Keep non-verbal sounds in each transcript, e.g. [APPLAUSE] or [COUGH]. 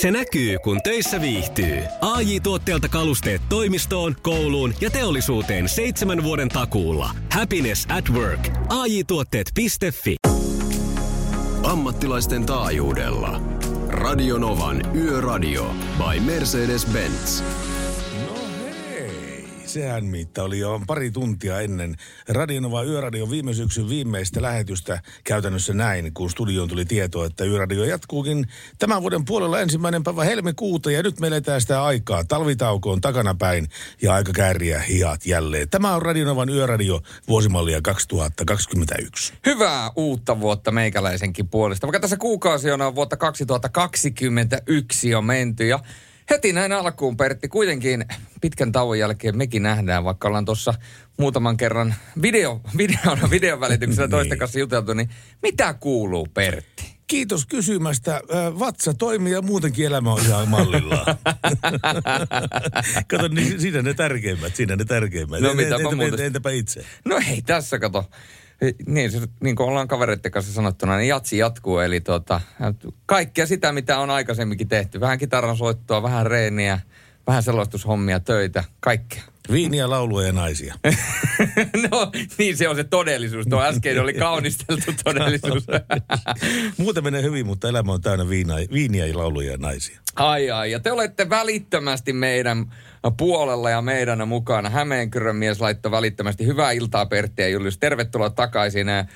Se näkyy, kun töissä viihtyy. ai tuotteelta kalusteet toimistoon, kouluun ja teollisuuteen seitsemän vuoden takuulla. Happiness at work. ai tuotteetfi Ammattilaisten taajuudella. Radionovan Yöradio by Mercedes-Benz sehän mitta oli jo pari tuntia ennen Radionova Yöradio viime syksyn viimeistä lähetystä käytännössä näin, kun studioon tuli tieto, että Yöradio jatkuukin tämän vuoden puolella ensimmäinen päivä helmikuuta ja nyt me eletään sitä aikaa. Talvitauko on takanapäin ja aika kääriä hiat jälleen. Tämä on Radionovan Yöradio vuosimallia 2021. Hyvää uutta vuotta meikäläisenkin puolesta. Vaikka tässä kuukausi on vuotta 2021 jo menty ja Heti näin alkuun, Pertti. Kuitenkin pitkän tauon jälkeen mekin nähdään, vaikka ollaan tuossa muutaman kerran video, videona, videon välityksellä [LAUGHS] niin. toista kanssa juteltu, niin mitä kuuluu, Pertti? Kiitos kysymästä. Vatsa toimii ja muutenkin elämä on ihan mallilla. [LAUGHS] kato, niin siinä ne tärkeimmät, siinä ne tärkeimmät. No mitäpä entä, muuta? Entäpä itse? No ei tässä, kato. Niin, niin kuin ollaan kavereiden kanssa sanottuna, niin jatsi jatkuu. Eli tuota, kaikkea sitä, mitä on aikaisemminkin tehty. Vähän kitaran soittoa, vähän reeniä, vähän selostushommia, töitä, kaikkea. Viiniä, laulua ja naisia. [LAUGHS] no niin se on se todellisuus. Tuo äsken oli kaunisteltu [LAUGHS] todellisuus. [LAUGHS] Muuten menee hyvin, mutta elämä on täynnä viina, viiniä ja lauluja ja naisia. Ai ai, ja te olette välittömästi meidän puolella ja meidän mukana. Hämeenkyrön mies laittoi välittömästi hyvää iltaa Pertti ja Julius. Tervetuloa takaisin äh,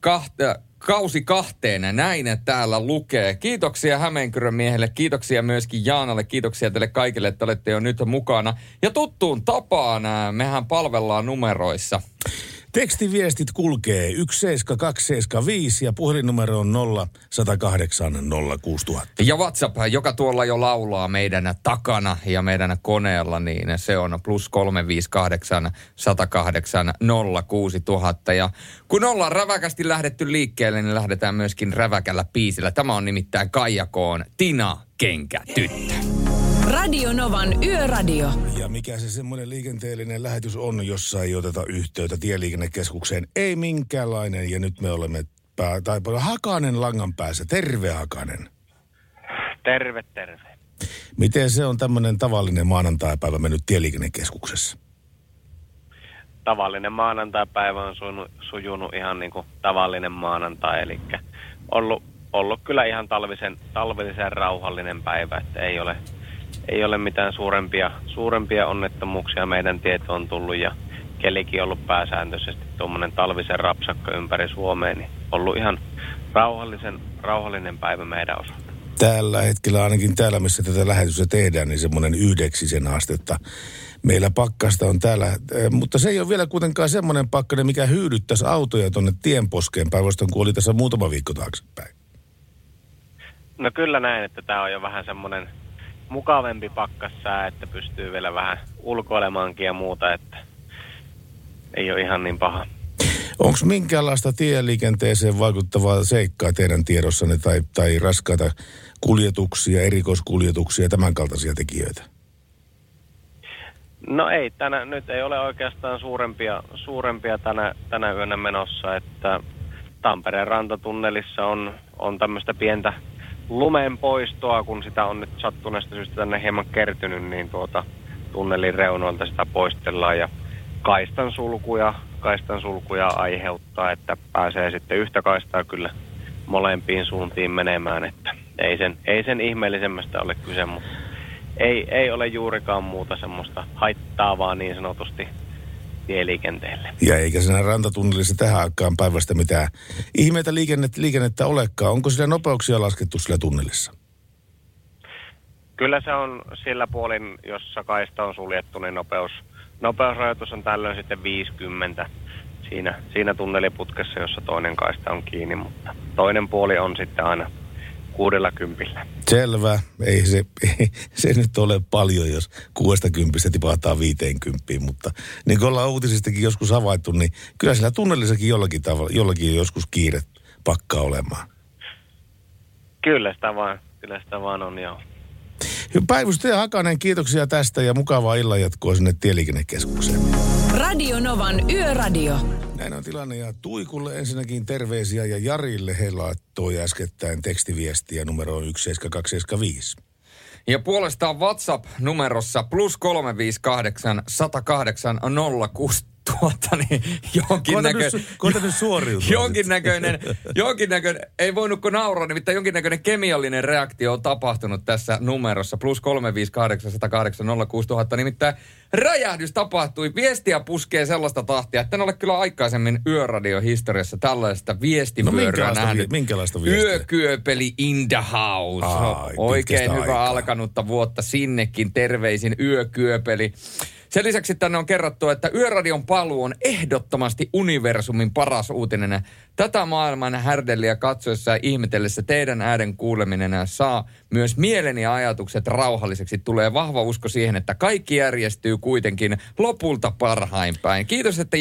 kahta, kausi kahteen. Näin täällä lukee. Kiitoksia Hämeenkyrön miehelle, kiitoksia myöskin Jaanalle, kiitoksia teille kaikille, että olette jo nyt mukana. Ja tuttuun tapaan, äh, mehän palvellaan numeroissa. Tekstiviestit kulkee 17275 ja puhelinnumero on 0108 06000. Ja WhatsApp, joka tuolla jo laulaa meidän takana ja meidän koneella, niin se on plus 358 108 06000. Ja kun ollaan räväkästi lähdetty liikkeelle, niin lähdetään myöskin räväkällä piisillä. Tämä on nimittäin Kaijakoon Tina Kenkä tyttö. Radio Novan Yöradio. Ja mikä se semmoinen liikenteellinen lähetys on, jossa ei oteta yhteyttä tieliikennekeskukseen? Ei minkäänlainen. Ja nyt me olemme pää, tai Hakanen langan päässä. Terve Hakanen. Terve, terve. Miten se on tämmöinen tavallinen maanantaipäivä mennyt tieliikennekeskuksessa? Tavallinen maanantaipäivä on sujunut, sujunut ihan niin kuin tavallinen maanantai, eli ollut, ollut kyllä ihan talvisen, talvisen rauhallinen päivä, että ei ole ei ole mitään suurempia, suurempia onnettomuuksia meidän tietoon tullut ja kelikin on ollut pääsääntöisesti tuommoinen talvisen rapsakka ympäri Suomeen, niin ollut ihan rauhallisen, rauhallinen päivä meidän osalta. Tällä hetkellä, ainakin täällä, missä tätä lähetystä tehdään, niin semmoinen yhdeksisen astetta. Meillä pakkasta on täällä, eh, mutta se ei ole vielä kuitenkaan semmoinen pakkanen, mikä hyydyttäisi autoja tuonne tienposkeen päinvastoin, kun oli tässä muutama viikko taaksepäin. No kyllä näin, että tämä on jo vähän semmoinen mukavempi pakkassää, että pystyy vielä vähän ulkoilemaankin ja muuta, että ei ole ihan niin paha. Onko minkäänlaista tieliikenteeseen vaikuttavaa seikkaa teidän tiedossanne tai, tai raskaita kuljetuksia, erikoiskuljetuksia, tämän kaltaisia tekijöitä? No ei, tänä, nyt ei ole oikeastaan suurempia, suurempia tänä, tänä yönä menossa, että Tampereen rantatunnelissa on, on tämmöistä pientä lumen poistoa, kun sitä on nyt sattuneesta syystä tänne hieman kertynyt, niin tuota tunnelin reunoilta sitä poistellaan ja kaistan sulkuja, kaistan sulkuja aiheuttaa, että pääsee sitten yhtä kaistaa kyllä molempiin suuntiin menemään, että ei sen, ei sen ihmeellisemmästä ole kyse, mutta ei, ei ole juurikaan muuta semmoista haittaavaa niin sanotusti tieliikenteelle. Ja eikä siinä rantatunnelissa tähän aikaan päivästä mitään ihmeitä liikennettä, liikennettä olekaan. Onko sillä nopeuksia laskettu sillä tunnelissa? Kyllä se on sillä puolin, jossa kaista on suljettu, niin nopeus, nopeusrajoitus on tällöin sitten 50 siinä, siinä tunneliputkessa, jossa toinen kaista on kiinni, mutta toinen puoli on sitten aina kuudella kympillä. Selvä. Ei se, ei, se nyt ole paljon, jos kuudesta kympistä tipahtaa viiteen kymppiin, mutta niin kuin ollaan uutisistakin joskus havaittu, niin kyllä sillä tunnellissakin jollakin tavalla, jollakin joskus kiire pakkaa olemaan. Kyllä sitä vaan, kyllä sitä vaan on, joo. Päivystäjä Hakanen, kiitoksia tästä ja mukavaa illanjatkoa sinne Tieliikennekeskukseen. Radio Novan Yöradio. Näin on tilanne ja Tuikulle ensinnäkin terveisiä ja Jarille he laittoi äskettäin tekstiviestiä numero 17275. Ja puolestaan WhatsApp-numerossa plus 358 108 06 tuota, niin [LAUGHS] jonkinnäköinen... Suoriutua. jonkinnäköinen, jonkinnäköinen, ei voinutko nauraa, nimittäin jonkinnäköinen kemiallinen reaktio on tapahtunut tässä numerossa. Plus 358 Nimittäin räjähdys tapahtui. Viestiä puskee sellaista tahtia, että en ole kyllä aikaisemmin yöradiohistoriassa tällaista viestipyörää no, minkälaista, nähnyt. minkälaista viestiä? Yökyöpeli in the house. Ai, Oikein hyvä aikaa. alkanutta vuotta sinnekin. Terveisin yökyöpeli. Sen lisäksi tänne on kerrottu, että Yöradion paluu on ehdottomasti universumin paras uutinen. Tätä maailman härdelliä katsoessa ja ihmetellessä teidän äänen kuuleminen saa myös mieleni ja ajatukset rauhalliseksi. Tulee vahva usko siihen, että kaikki järjestyy kuitenkin lopulta parhain päin. Kiitos, että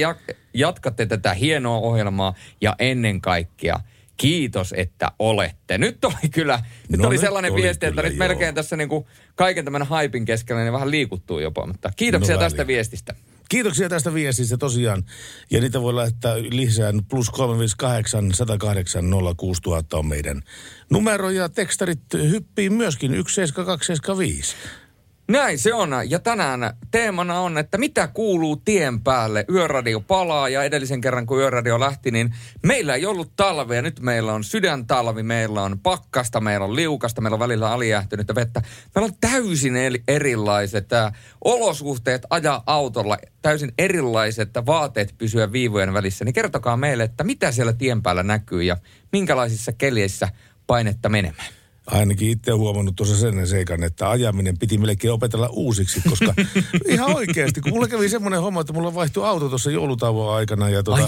jatkatte tätä hienoa ohjelmaa ja ennen kaikkea kiitos, että olette. Nyt oli kyllä, nyt No oli nyt sellainen oli viesti, että nyt melkein joo. tässä niinku kaiken tämän haipin keskellä niin vähän liikuttuu jopa, mutta kiitoksia No tästä viestistä. Kiitoksia tästä viestistä tosiaan. Ja niitä voi laittaa lisää. Plus 358 108 06000 on meidän numero. Ja tekstarit hyppii myöskin 17275. Näin se on. Ja tänään teemana on, että mitä kuuluu tien päälle. Yöradio palaa ja edellisen kerran kun Yöradio lähti, niin meillä ei ollut talvea. Nyt meillä on sydäntalvi, meillä on pakkasta, meillä on liukasta, meillä on välillä alijähtynyttä vettä. Meillä on täysin eri- erilaiset ää, olosuhteet ajaa autolla, täysin erilaiset vaateet pysyä viivojen välissä. Niin kertokaa meille, että mitä siellä tien päällä näkyy ja minkälaisissa kelissä painetta menemään. Ainakin itse huomannut tuossa sen seikan, että ajaminen piti melkein opetella uusiksi, koska [LAUGHS] ihan oikeasti, kun mulla kävi semmoinen homma, että mulla vaihtui auto tuossa joulutauon aikana. Ja tuota.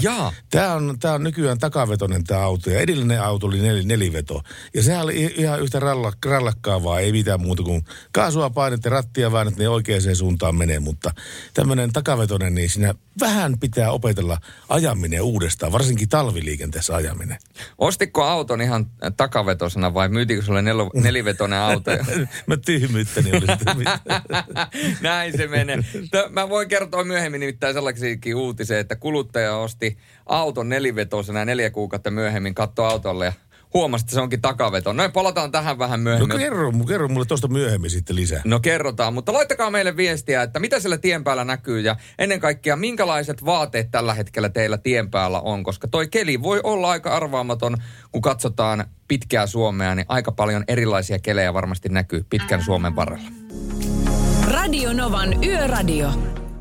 Tämä on, tää on nykyään takavetoinen tämä auto ja edellinen auto oli nel, neliveto. Ja sehän oli ihan yhtä ralla, rallakkaavaa, ei mitään muuta kuin kaasua painet ja rattia väännät, niin oikeaan suuntaan menee. Mutta tämmöinen takavetoinen, niin siinä vähän pitää opetella ajaminen uudestaan, varsinkin talviliikenteessä ajaminen. Ostitko auton ihan takavetosena vai myytikö sulle nel- nelivetoinen auto? [LAUGHS] Mä tyhmyyttäni oli. [LAUGHS] Näin se menee. Mä voin kertoa myöhemmin nimittäin sellaisiakin uutisia, että kuluttaja osti auton nelivetosena ja neljä kuukautta myöhemmin katsoi autolle ja huomasi, että se onkin takaveto. Noin palataan tähän vähän No myöhemmin. kerro, kerro mulle tuosta myöhemmin sitten lisää. No kerrotaan, mutta laittakaa meille viestiä, että mitä siellä tien päällä näkyy ja ennen kaikkea minkälaiset vaateet tällä hetkellä teillä tien päällä on, koska toi keli voi olla aika arvaamaton, kun katsotaan pitkää Suomea, niin aika paljon erilaisia kelejä varmasti näkyy pitkän Suomen varrella. Radio Novan Yöradio.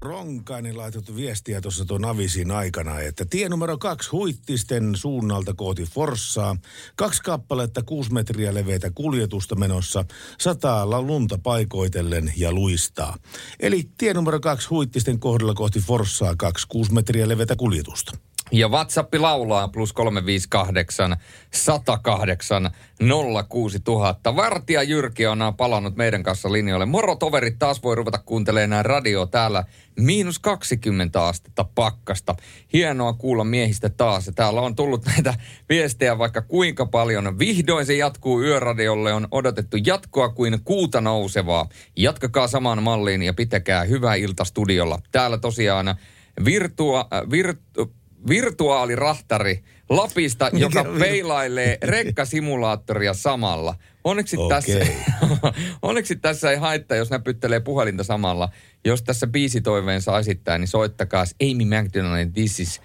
Ronkainen laitettu viestiä tuossa tuon avisin aikana, että tie numero kaksi huittisten suunnalta kohti Forssaa. Kaksi kappaletta kuusi metriä leveitä kuljetusta menossa, sataa lunta paikoitellen ja luistaa. Eli tie numero kaksi huittisten kohdalla kohti Forssaa, kaksi kuusi metriä leveitä kuljetusta. Ja WhatsApp laulaa plus 358 108 06000. Vartija Jyrki on palannut meidän kanssa linjoille. Moro toverit, taas voi ruveta kuuntelemaan radio täällä. Miinus 20 astetta pakkasta. Hienoa kuulla miehistä taas. Ja täällä on tullut näitä viestejä vaikka kuinka paljon. Vihdoin se jatkuu yöradiolle. On odotettu jatkoa kuin kuuta nousevaa. Jatkakaa samaan malliin ja pitäkää hyvää ilta studiolla. Täällä tosiaan virtua, äh, virtu, virtuaalirahtari Lapista, joka peilailee [LAUGHS] rekkasimulaattoria samalla. Onneksi, Okei. tässä, [LAUGHS] onneksi tässä ei haittaa, jos näpyttelee puhelinta samalla. Jos tässä biisitoiveen saa esittää, niin soittakaa Amy McDonaldin This is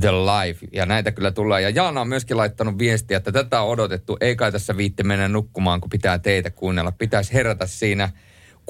the life. Ja näitä kyllä tulee. Ja Jaana on myöskin laittanut viestiä, että tätä on odotettu. Ei kai tässä viitti mennä nukkumaan, kun pitää teitä kuunnella. Pitäisi herätä siinä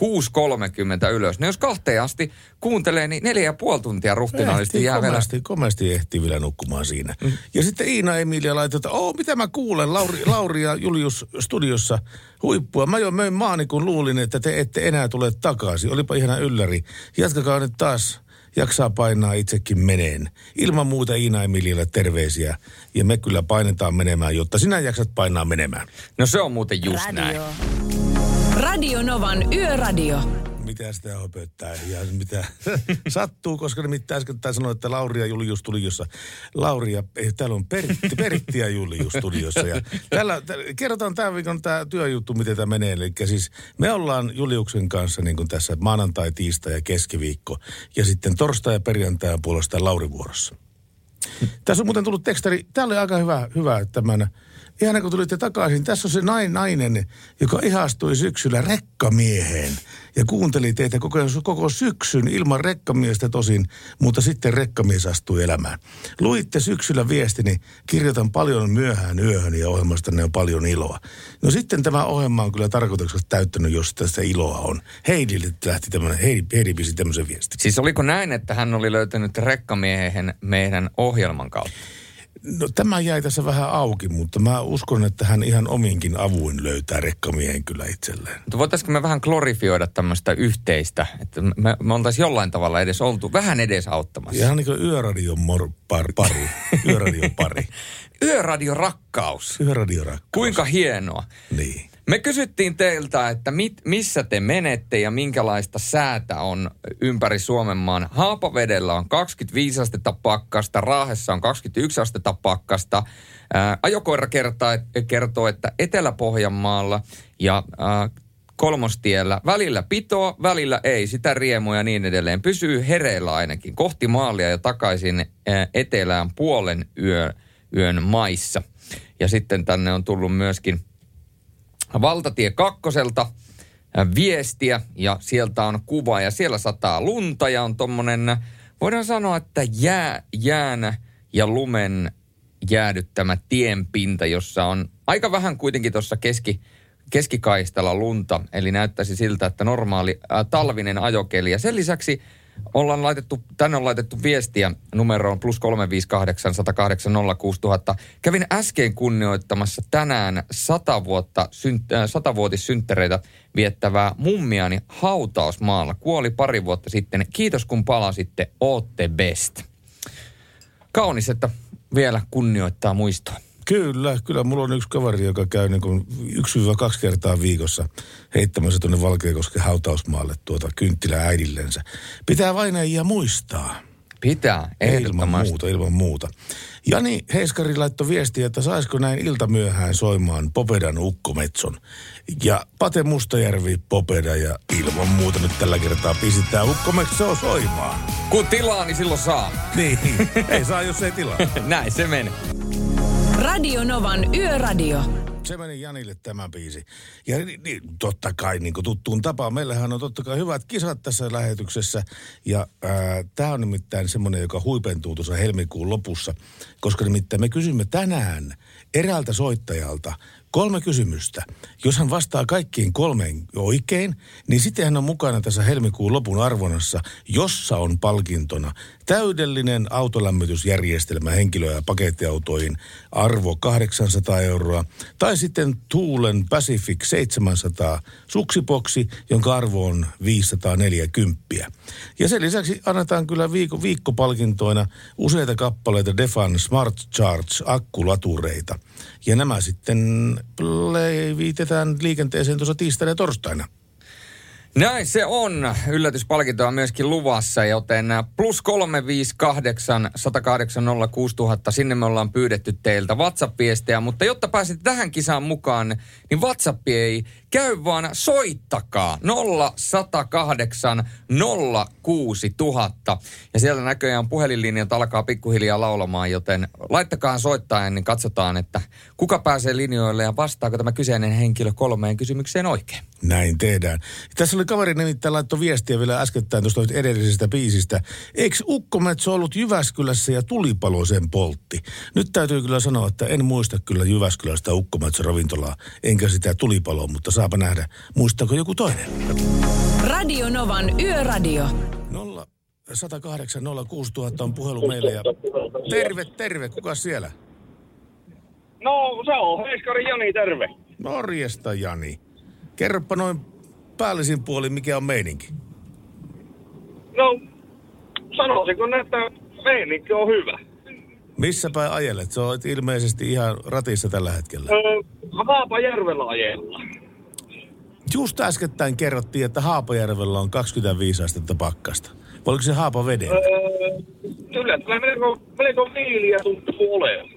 6.30 ylös. No jos kahteen asti kuuntelee, niin neljä ja puoli tuntia ruhtinaallisesti jää vielä. komeasti, komeasti ehtii vielä nukkumaan siinä. Mm. Ja sitten Iina Emilia laittoi, että oo, mitä mä kuulen, Lauri, Lauri ja Julius studiossa huippua. Mä jo möin maani, kun luulin, että te ette enää tule takaisin. Olipa ihana ylläri. Jatkakaa nyt taas. Jaksaa painaa itsekin meneen. Ilman muuta Iina Emilialle terveisiä. Ja me kyllä painetaan menemään, jotta sinä jaksat painaa menemään. No se on muuten just näin. Radio Novan Yöradio. Mitä sitä höpöttää ja mitä [LAUGHS] sattuu, koska nimittäin äsken sanoin, että Lauri ja Julius studiossa. Lauri ei, täällä on Pertti, Pertti ja Julius studiossa. Ja täällä, kerrotaan tämän viikon tämä työjuttu, miten tämä menee. Eli siis me ollaan Juliuksen kanssa niin kuin tässä maanantai, tiistai ja keskiviikko. Ja sitten torstai ja perjantai on puolestaan Lauri vuorossa. Tässä on muuten tullut tekstari. Täällä oli aika hyvä, hyvä tämän Ihan kun tulitte takaisin, tässä on se nain, nainen, joka ihastui syksyllä rekkamieheen ja kuunteli teitä koko, koko syksyn ilman rekkamiestä tosin, mutta sitten rekkamies astui elämään. Luitte syksyllä viestini, kirjoitan paljon myöhään yöhön ja ohjelmasta ne on paljon iloa. No sitten tämä ohjelma on kyllä tarkoituksessa täyttänyt, jos tästä iloa on. Heidille lähti tämmöinen, Heidi, Heidi pisi tämmöisen viestin. Siis oliko näin, että hän oli löytänyt rekkamiehen meidän ohjelman kautta? No tämä jäi tässä vähän auki, mutta mä uskon, että hän ihan ominkin avuin löytää rekkamiehen kyllä itselleen. Mutta voitaisiko me vähän glorifioida tämmöistä yhteistä, että me, me oltaisiin jollain tavalla edes oltu vähän edes auttamassa. Ihan niin kuin yöradion mor, par, pari. Yöradion pari. [LAUGHS] Yöradio rakkaus. Yöradio rakkaus. Kuinka hienoa. Niin. Me kysyttiin teiltä, että mit, missä te menette ja minkälaista säätä on ympäri Suomen maan. Haapavedellä on 25 astetta pakkasta, Raahessa on 21 astetta pakkasta. Ää, ajokoira kertoo, kertoo, että Etelä-Pohjanmaalla ja ää, kolmostiellä välillä pitoa, välillä ei, sitä riemua ja niin edelleen. Pysyy hereillä ainakin kohti maalia ja takaisin ää, etelään puolen yö, yön maissa. Ja sitten tänne on tullut myöskin valtatie kakkoselta viestiä ja sieltä on kuva ja siellä sataa lunta ja on tommonen, voidaan sanoa, että jää, jään ja lumen jäädyttämä tienpinta, jossa on aika vähän kuitenkin tuossa keski, keskikaistalla lunta, eli näyttäisi siltä, että normaali äh, talvinen ajokeli. Ja sen lisäksi ollaan laitettu, tänne on laitettu viestiä numeroon plus 358 108 06000. Kävin äsken kunnioittamassa tänään 100 vuotta, äh, 100 vuotissynttäreitä viettävää mummiani hautausmaalla. Kuoli pari vuotta sitten. Kiitos kun palasitte, ootte best. Kaunis, että vielä kunnioittaa muistoa. Kyllä, kyllä. Mulla on yksi kaveri, joka käy niin kuin yksi-kaksi kertaa viikossa heittämässä tuonne Valkeakosken hautausmaalle tuota kynttilää äidillensä. Pitää vain ei muistaa. Pitää, Ilman ehdottomasti. muuta, ilman muuta. Jani Heiskari laittoi viestiä, että saisiko näin iltamyöhään soimaan Popedan ukkometson. Ja Pate Mustajärvi, Popeda ja ilman muuta nyt tällä kertaa pistetään ukkometsoa soimaan. Kun tilaa, niin silloin saa. Niin, ei saa jos ei tilaa. [LAUGHS] Näin se menee. Radio Novan Yöradio. Se meni Janille tämä biisi. Ja ni, ni, totta kai niin kuin tuttuun tapaan. Meillähän on totta kai hyvät kisat tässä lähetyksessä. Ja tämä on nimittäin semmoinen, joka huipentuu tuossa helmikuun lopussa. Koska nimittäin me kysymme tänään eräältä soittajalta kolme kysymystä. Jos hän vastaa kaikkiin kolmeen oikein, niin sitten hän on mukana tässä helmikuun lopun arvonnassa, jossa on palkintona täydellinen autolämmitysjärjestelmä henkilö- ja pakettiautoihin arvo 800 euroa. Tai sitten Tuulen Pacific 700 suksipoksi, jonka arvo on 540. Ja sen lisäksi annetaan kyllä viikko, viikkopalkintoina useita kappaleita Defan Smart Charge akkulatureita. Ja nämä sitten levitetään liikenteeseen tuossa tiistaina ja torstaina. Näin se on. Yllätyspalkintoa myöskin luvassa, joten plus 358 108 06000. Sinne me ollaan pyydetty teiltä WhatsApp-viestejä, mutta jotta pääsit tähän kisaan mukaan, niin WhatsApp ei käy vaan soittakaa 0108 06000. Ja siellä näköjään puhelinlinjat alkaa pikkuhiljaa laulamaan, joten laittakaa soittaen, niin katsotaan, että kuka pääsee linjoille ja vastaako tämä kyseinen henkilö kolmeen kysymykseen oikein. Näin tehdään. Tässä oli kaveri nimittäin laittoi viestiä vielä äskettäin tuosta edellisestä biisistä. Eikö Ukkometso ollut Jyväskylässä ja tulipalo sen poltti? Nyt täytyy kyllä sanoa, että en muista kyllä Jyväskylästä Ukkometso ravintolaa, enkä sitä tulipaloa, mutta saapa nähdä. Muistaako joku toinen? Radio Novan Yöradio. 0 108 06000 on puhelu meille ja terve, terve, kuka siellä? No se on Heiskari Jani, terve. Norjesta Jani. Kerropa noin päällisin puolin, mikä on meininki. No sanoisinko, että meininki on hyvä. Missä päin ajelet? Se on ilmeisesti ihan ratissa tällä hetkellä. Öö, Haapajärvellä ajella. Just äskettäin kerrottiin, että Haapajärvellä on 25 astetta pakkasta. Oliko se Haapaveden? Öö, kyllä, kyllä melko, melko viiliä tuntuu olevan.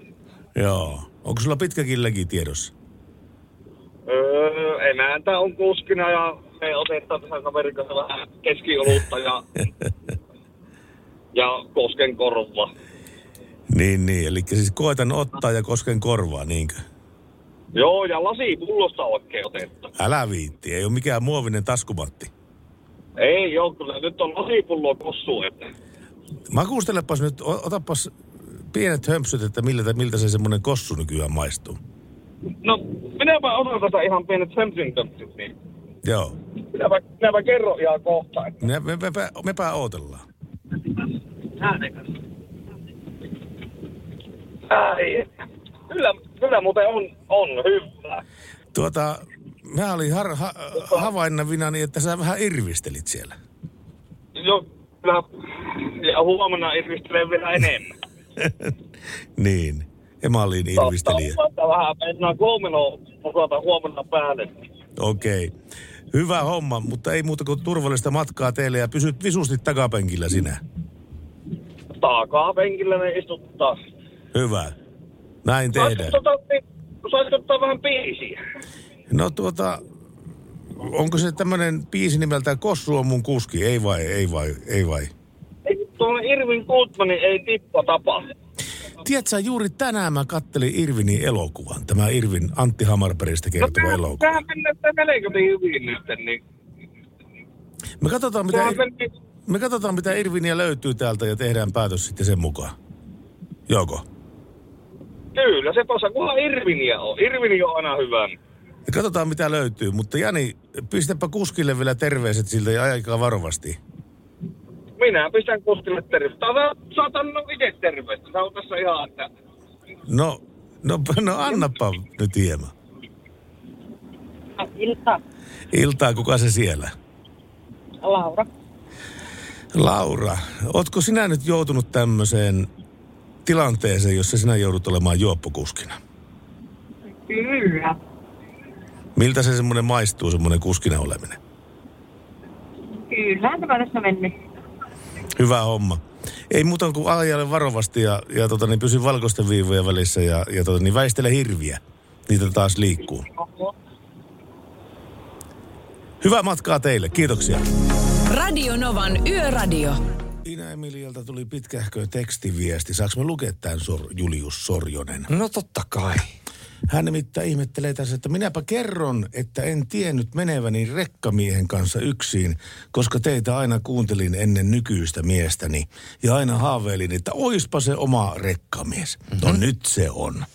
Joo. Onko sulla pitkäkin legi tiedossa? Öö, emäntä on kuskina ja me otetaan tässä kaverin kanssa vähän keskiolutta ja, [LAUGHS] ja kosken korva. Niin, niin. Eli siis koetan ottaa ja kosken korvaa, niinkö? Joo, ja lasipullosta oikein otettu. Älä viitti, ei ole mikään muovinen taskumatti. Ei joo, kyllä nyt on lasipullo kossu, että... Makustelepas nyt, otapas pienet hömpsyt, että miltä, miltä se semmoinen kossu nykyään maistuu. No, minäpä otan tätä ihan pienet Samsung-tömpsyt, niin Joo. minäpä, minäpä kerron ihan kohta, että... Me, me, mepä, mepä ootellaan. Ai, kyllä, kyllä muuten on, on hyvä. Tuota, mä olin har, ha, havainnavina niin, että sä vähän irvistelit siellä. Joo, kyllä. Ja huomenna irvistelen vielä enemmän. [LAUGHS] niin. Olin irvistelijä. Totta, vähän mennään kolmen osalta huomenna päälle. Okei. Okay. Hyvä homma, mutta ei muuta kuin turvallista matkaa teille ja pysyt visusti takapenkillä sinä. Taakaa penkillä ne istuttaa. Hyvä. Näin tehdään. Saisiko tota, niin, saisiko ottaa vähän biisiä? No tuota, onko se tämmönen biisi nimeltään Kossu on mun kuski? Ei vai, ei vai, ei vai. Tuolla Irvin Goodmanin ei tippa tapa. Tiedätkö, juuri tänään mä kattelin Irvinin elokuvan. Tämä Irvin Antti Hamarperistä No kertova tämähän, elokuva. tämähän mennään melkein hyvin nyt, niin... Me katsotaan, mitä, meni, me katsotaan, mitä Irviniä löytyy täältä ja tehdään päätös sitten sen mukaan. Joko? kyllä, se tuossa kunhan Irviniä on. Irvini on aina hyvä. Ja katsotaan, mitä löytyy. Mutta Jani, pistäpä kuskille vielä terveiset siltä ja aika varovasti. Minä pistän kuskille terveistä. Tai saatan no itse terveistä. Se on tässä ihan, että... No, no, no annappa nyt hieman. Ilta, Iltaa, kuka se siellä? Laura. Laura, ootko sinä nyt joutunut tämmöiseen tilanteeseen, jossa sinä joudut olemaan juoppokuskina? Kyllä. Miltä se semmoinen maistuu, semmoinen kuskina oleminen? Kyllä, tämä tässä mennyt. Hyvä homma. Ei muuta kuin ajalle varovasti ja, ja tota, niin pysy valkoisten viivojen välissä ja, ja tota, niin väistele hirviä. Niitä taas liikkuu. Hyvää matkaa teille. Kiitoksia. Radio Novan Yöradio. Ina Emilialta tuli pitkähkö tekstiviesti. Saanko me lukea tämän Sor- Julius Sorjonen? No totta kai. Hän nimittäin ihmettelee tässä, että minäpä kerron, että en tiennyt meneväni rekkamiehen kanssa yksin, koska teitä aina kuuntelin ennen nykyistä miestäni. Ja aina haaveilin, että oispa se oma rekkamies. Mm-hmm. No nyt se on.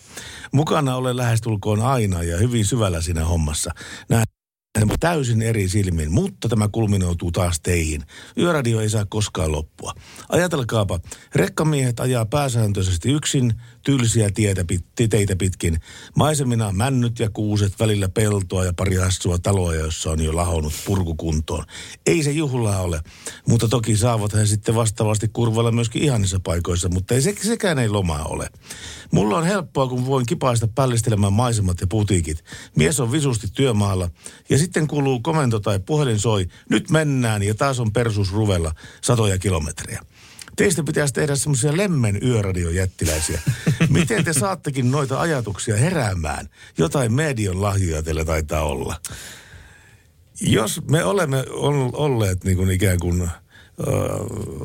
Mukana olen lähestulkoon aina ja hyvin syvällä siinä hommassa. Näen täysin eri silmin, mutta tämä kulminoituu taas teihin. Yöradio ei saa koskaan loppua. Ajatelkaapa, rekkamiehet ajaa pääsääntöisesti yksin tylsiä tietä pit, teitä pitkin. Maisemina männyt ja kuuset, välillä peltoa ja pari hassua taloa, jossa on jo lahonnut purkukuntoon. Ei se juhlaa ole, mutta toki saavat he sitten vastaavasti kurvalla myöskin ihanissa paikoissa, mutta ei se, sekään ei lomaa ole. Mulla on helppoa, kun voin kipaista pällistelemään maisemat ja putiikit. Mies on visusti työmaalla ja sitten kuuluu komento tai puhelin soi. Nyt mennään ja taas on persus ruvella satoja kilometrejä. Teistä pitäisi tehdä semmoisia lemmen yöradiojättiläisiä. [LAUGHS] Miten te saattekin noita ajatuksia heräämään? Jotain median lahjoja teillä taitaa olla. Jos me olemme ol- olleet niin kuin ikään kuin äh,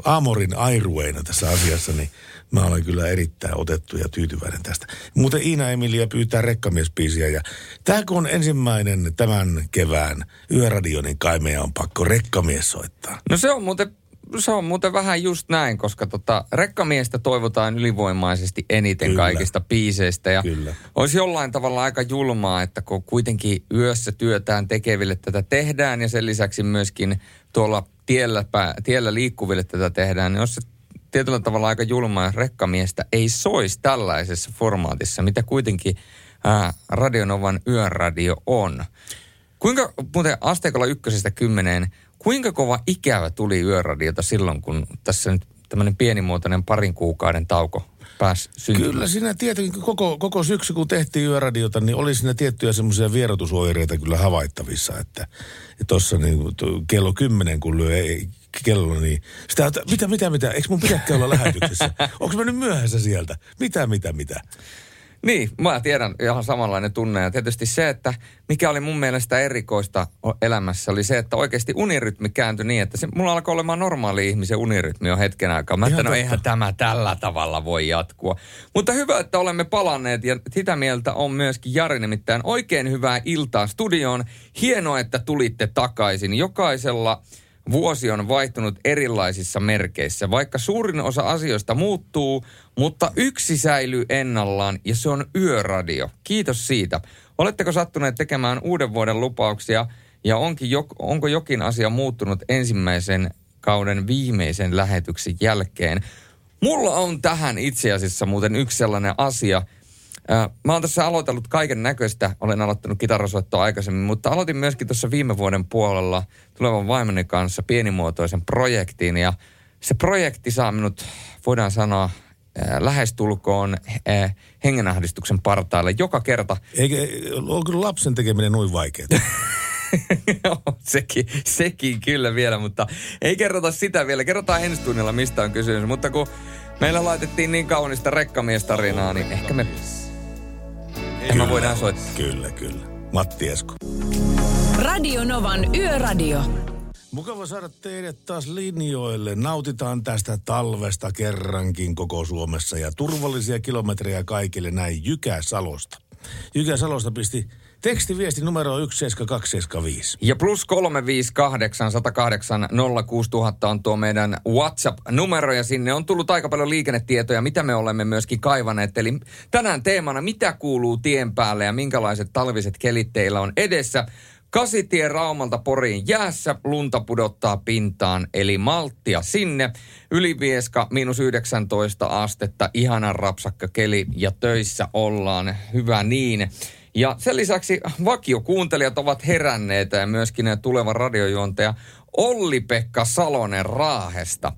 Amorin airueina tässä asiassa, niin mä olen kyllä erittäin otettu ja tyytyväinen tästä. Muuten Iina Emilia pyytää rekkamiespiisiä ja tämä kun on ensimmäinen tämän kevään yöradio, niin kai meidän on pakko rekkamies soittaa. No se on muuten, se on muuten vähän just näin, koska tota, rekkamiestä toivotaan ylivoimaisesti eniten Kyllä. Kaikista biiseistä. Ja Kyllä. olisi jollain tavalla aika julmaa, että kun kuitenkin yössä työtään tekeville tätä tehdään ja sen lisäksi myöskin tuolla tiellä, pää, tiellä liikkuville tätä tehdään, niin olisi se tietyllä tavalla aika julmaa, jos rekkamiestä ei soisi tällaisessa formaatissa, mitä kuitenkin ää, Radionovan yöradio on. Kuinka muuten asteikolla ykkösestä kymmeneen, kuinka kova ikävä tuli yöradiota silloin, kun tässä nyt tämmöinen pienimuotoinen parin kuukauden tauko pääsi syntymään? Kyllä siinä tietenkin koko, koko syksy, kun tehtiin yöradiota, niin oli siinä tiettyjä semmoisia vierotusoireita kyllä havaittavissa, että tuossa niin, kello kymmenen, kun lyö ei, kello, niin sitä, että mitä, mitä, mitä, eikö mun pitääkään olla lähetyksessä? [LAUGHS] Onko mä nyt myöhässä sieltä? Mitä, mitä, mitä? Niin, mä tiedän ihan samanlainen tunne. Ja tietysti se, että mikä oli mun mielestä erikoista elämässä, oli se, että oikeasti unirytmi kääntyi niin, että se, mulla alkoi olemaan normaali ihmisen unirytmi jo hetken aikaa. Mä että no eihän tämä tällä tavalla voi jatkua. Mutta hyvä, että olemme palanneet ja sitä mieltä on myöskin Jari nimittäin oikein hyvää iltaa studioon. Hienoa, että tulitte takaisin. Jokaisella vuosi on vaihtunut erilaisissa merkeissä, vaikka suurin osa asioista muuttuu, mutta yksi säilyy ennallaan ja se on yöradio. Kiitos siitä. Oletteko sattuneet tekemään uuden vuoden lupauksia ja onkin jo, onko jokin asia muuttunut ensimmäisen kauden viimeisen lähetyksen jälkeen? Mulla on tähän itse asiassa muuten yksi sellainen asia. Mä oon tässä aloitellut kaiken näköistä. Olen aloittanut kitarasoittoa aikaisemmin, mutta aloitin myöskin tuossa viime vuoden puolella tulevan vaimoni kanssa pienimuotoisen projektin. Ja se projekti saa minut, voidaan sanoa, lähestulkoon äh, hengenahdistuksen partaalle joka kerta. Eikä, on kyllä lapsen tekeminen noin vaikeaa. [LAUGHS] Joo, sekin, sekin kyllä vielä, mutta ei kerrota sitä vielä. Kerrotaan ensi tunnilla, mistä on kysymys. Mutta kun meillä laitettiin niin kaunista rekkamiestarinaa, niin ehkä me, ehkä me voidaan soittaa. Kyllä, kyllä. Matti Esko. Radio Novan Yöradio. Mukava saada teidät taas linjoille. Nautitaan tästä talvesta kerrankin koko Suomessa ja turvallisia kilometrejä kaikille näin Jykä Salosta. Jykä Salosta pisti tekstiviesti numero 17275. Ja plus 358 108 06000 on tuo meidän WhatsApp-numero ja sinne on tullut aika paljon liikennetietoja, mitä me olemme myöskin kaivaneet. Eli tänään teemana, mitä kuuluu tien päälle ja minkälaiset talviset kelit teillä on edessä. Kasitie Raumalta Poriin jäässä, lunta pudottaa pintaan, eli malttia sinne. Ylivieska miinus 19 astetta, ihanan rapsakka keli ja töissä ollaan, hyvä niin. Ja sen lisäksi vakiokuuntelijat ovat heränneet ja myöskin tuleva radiojuontaja Olli-Pekka Salonen Raahesta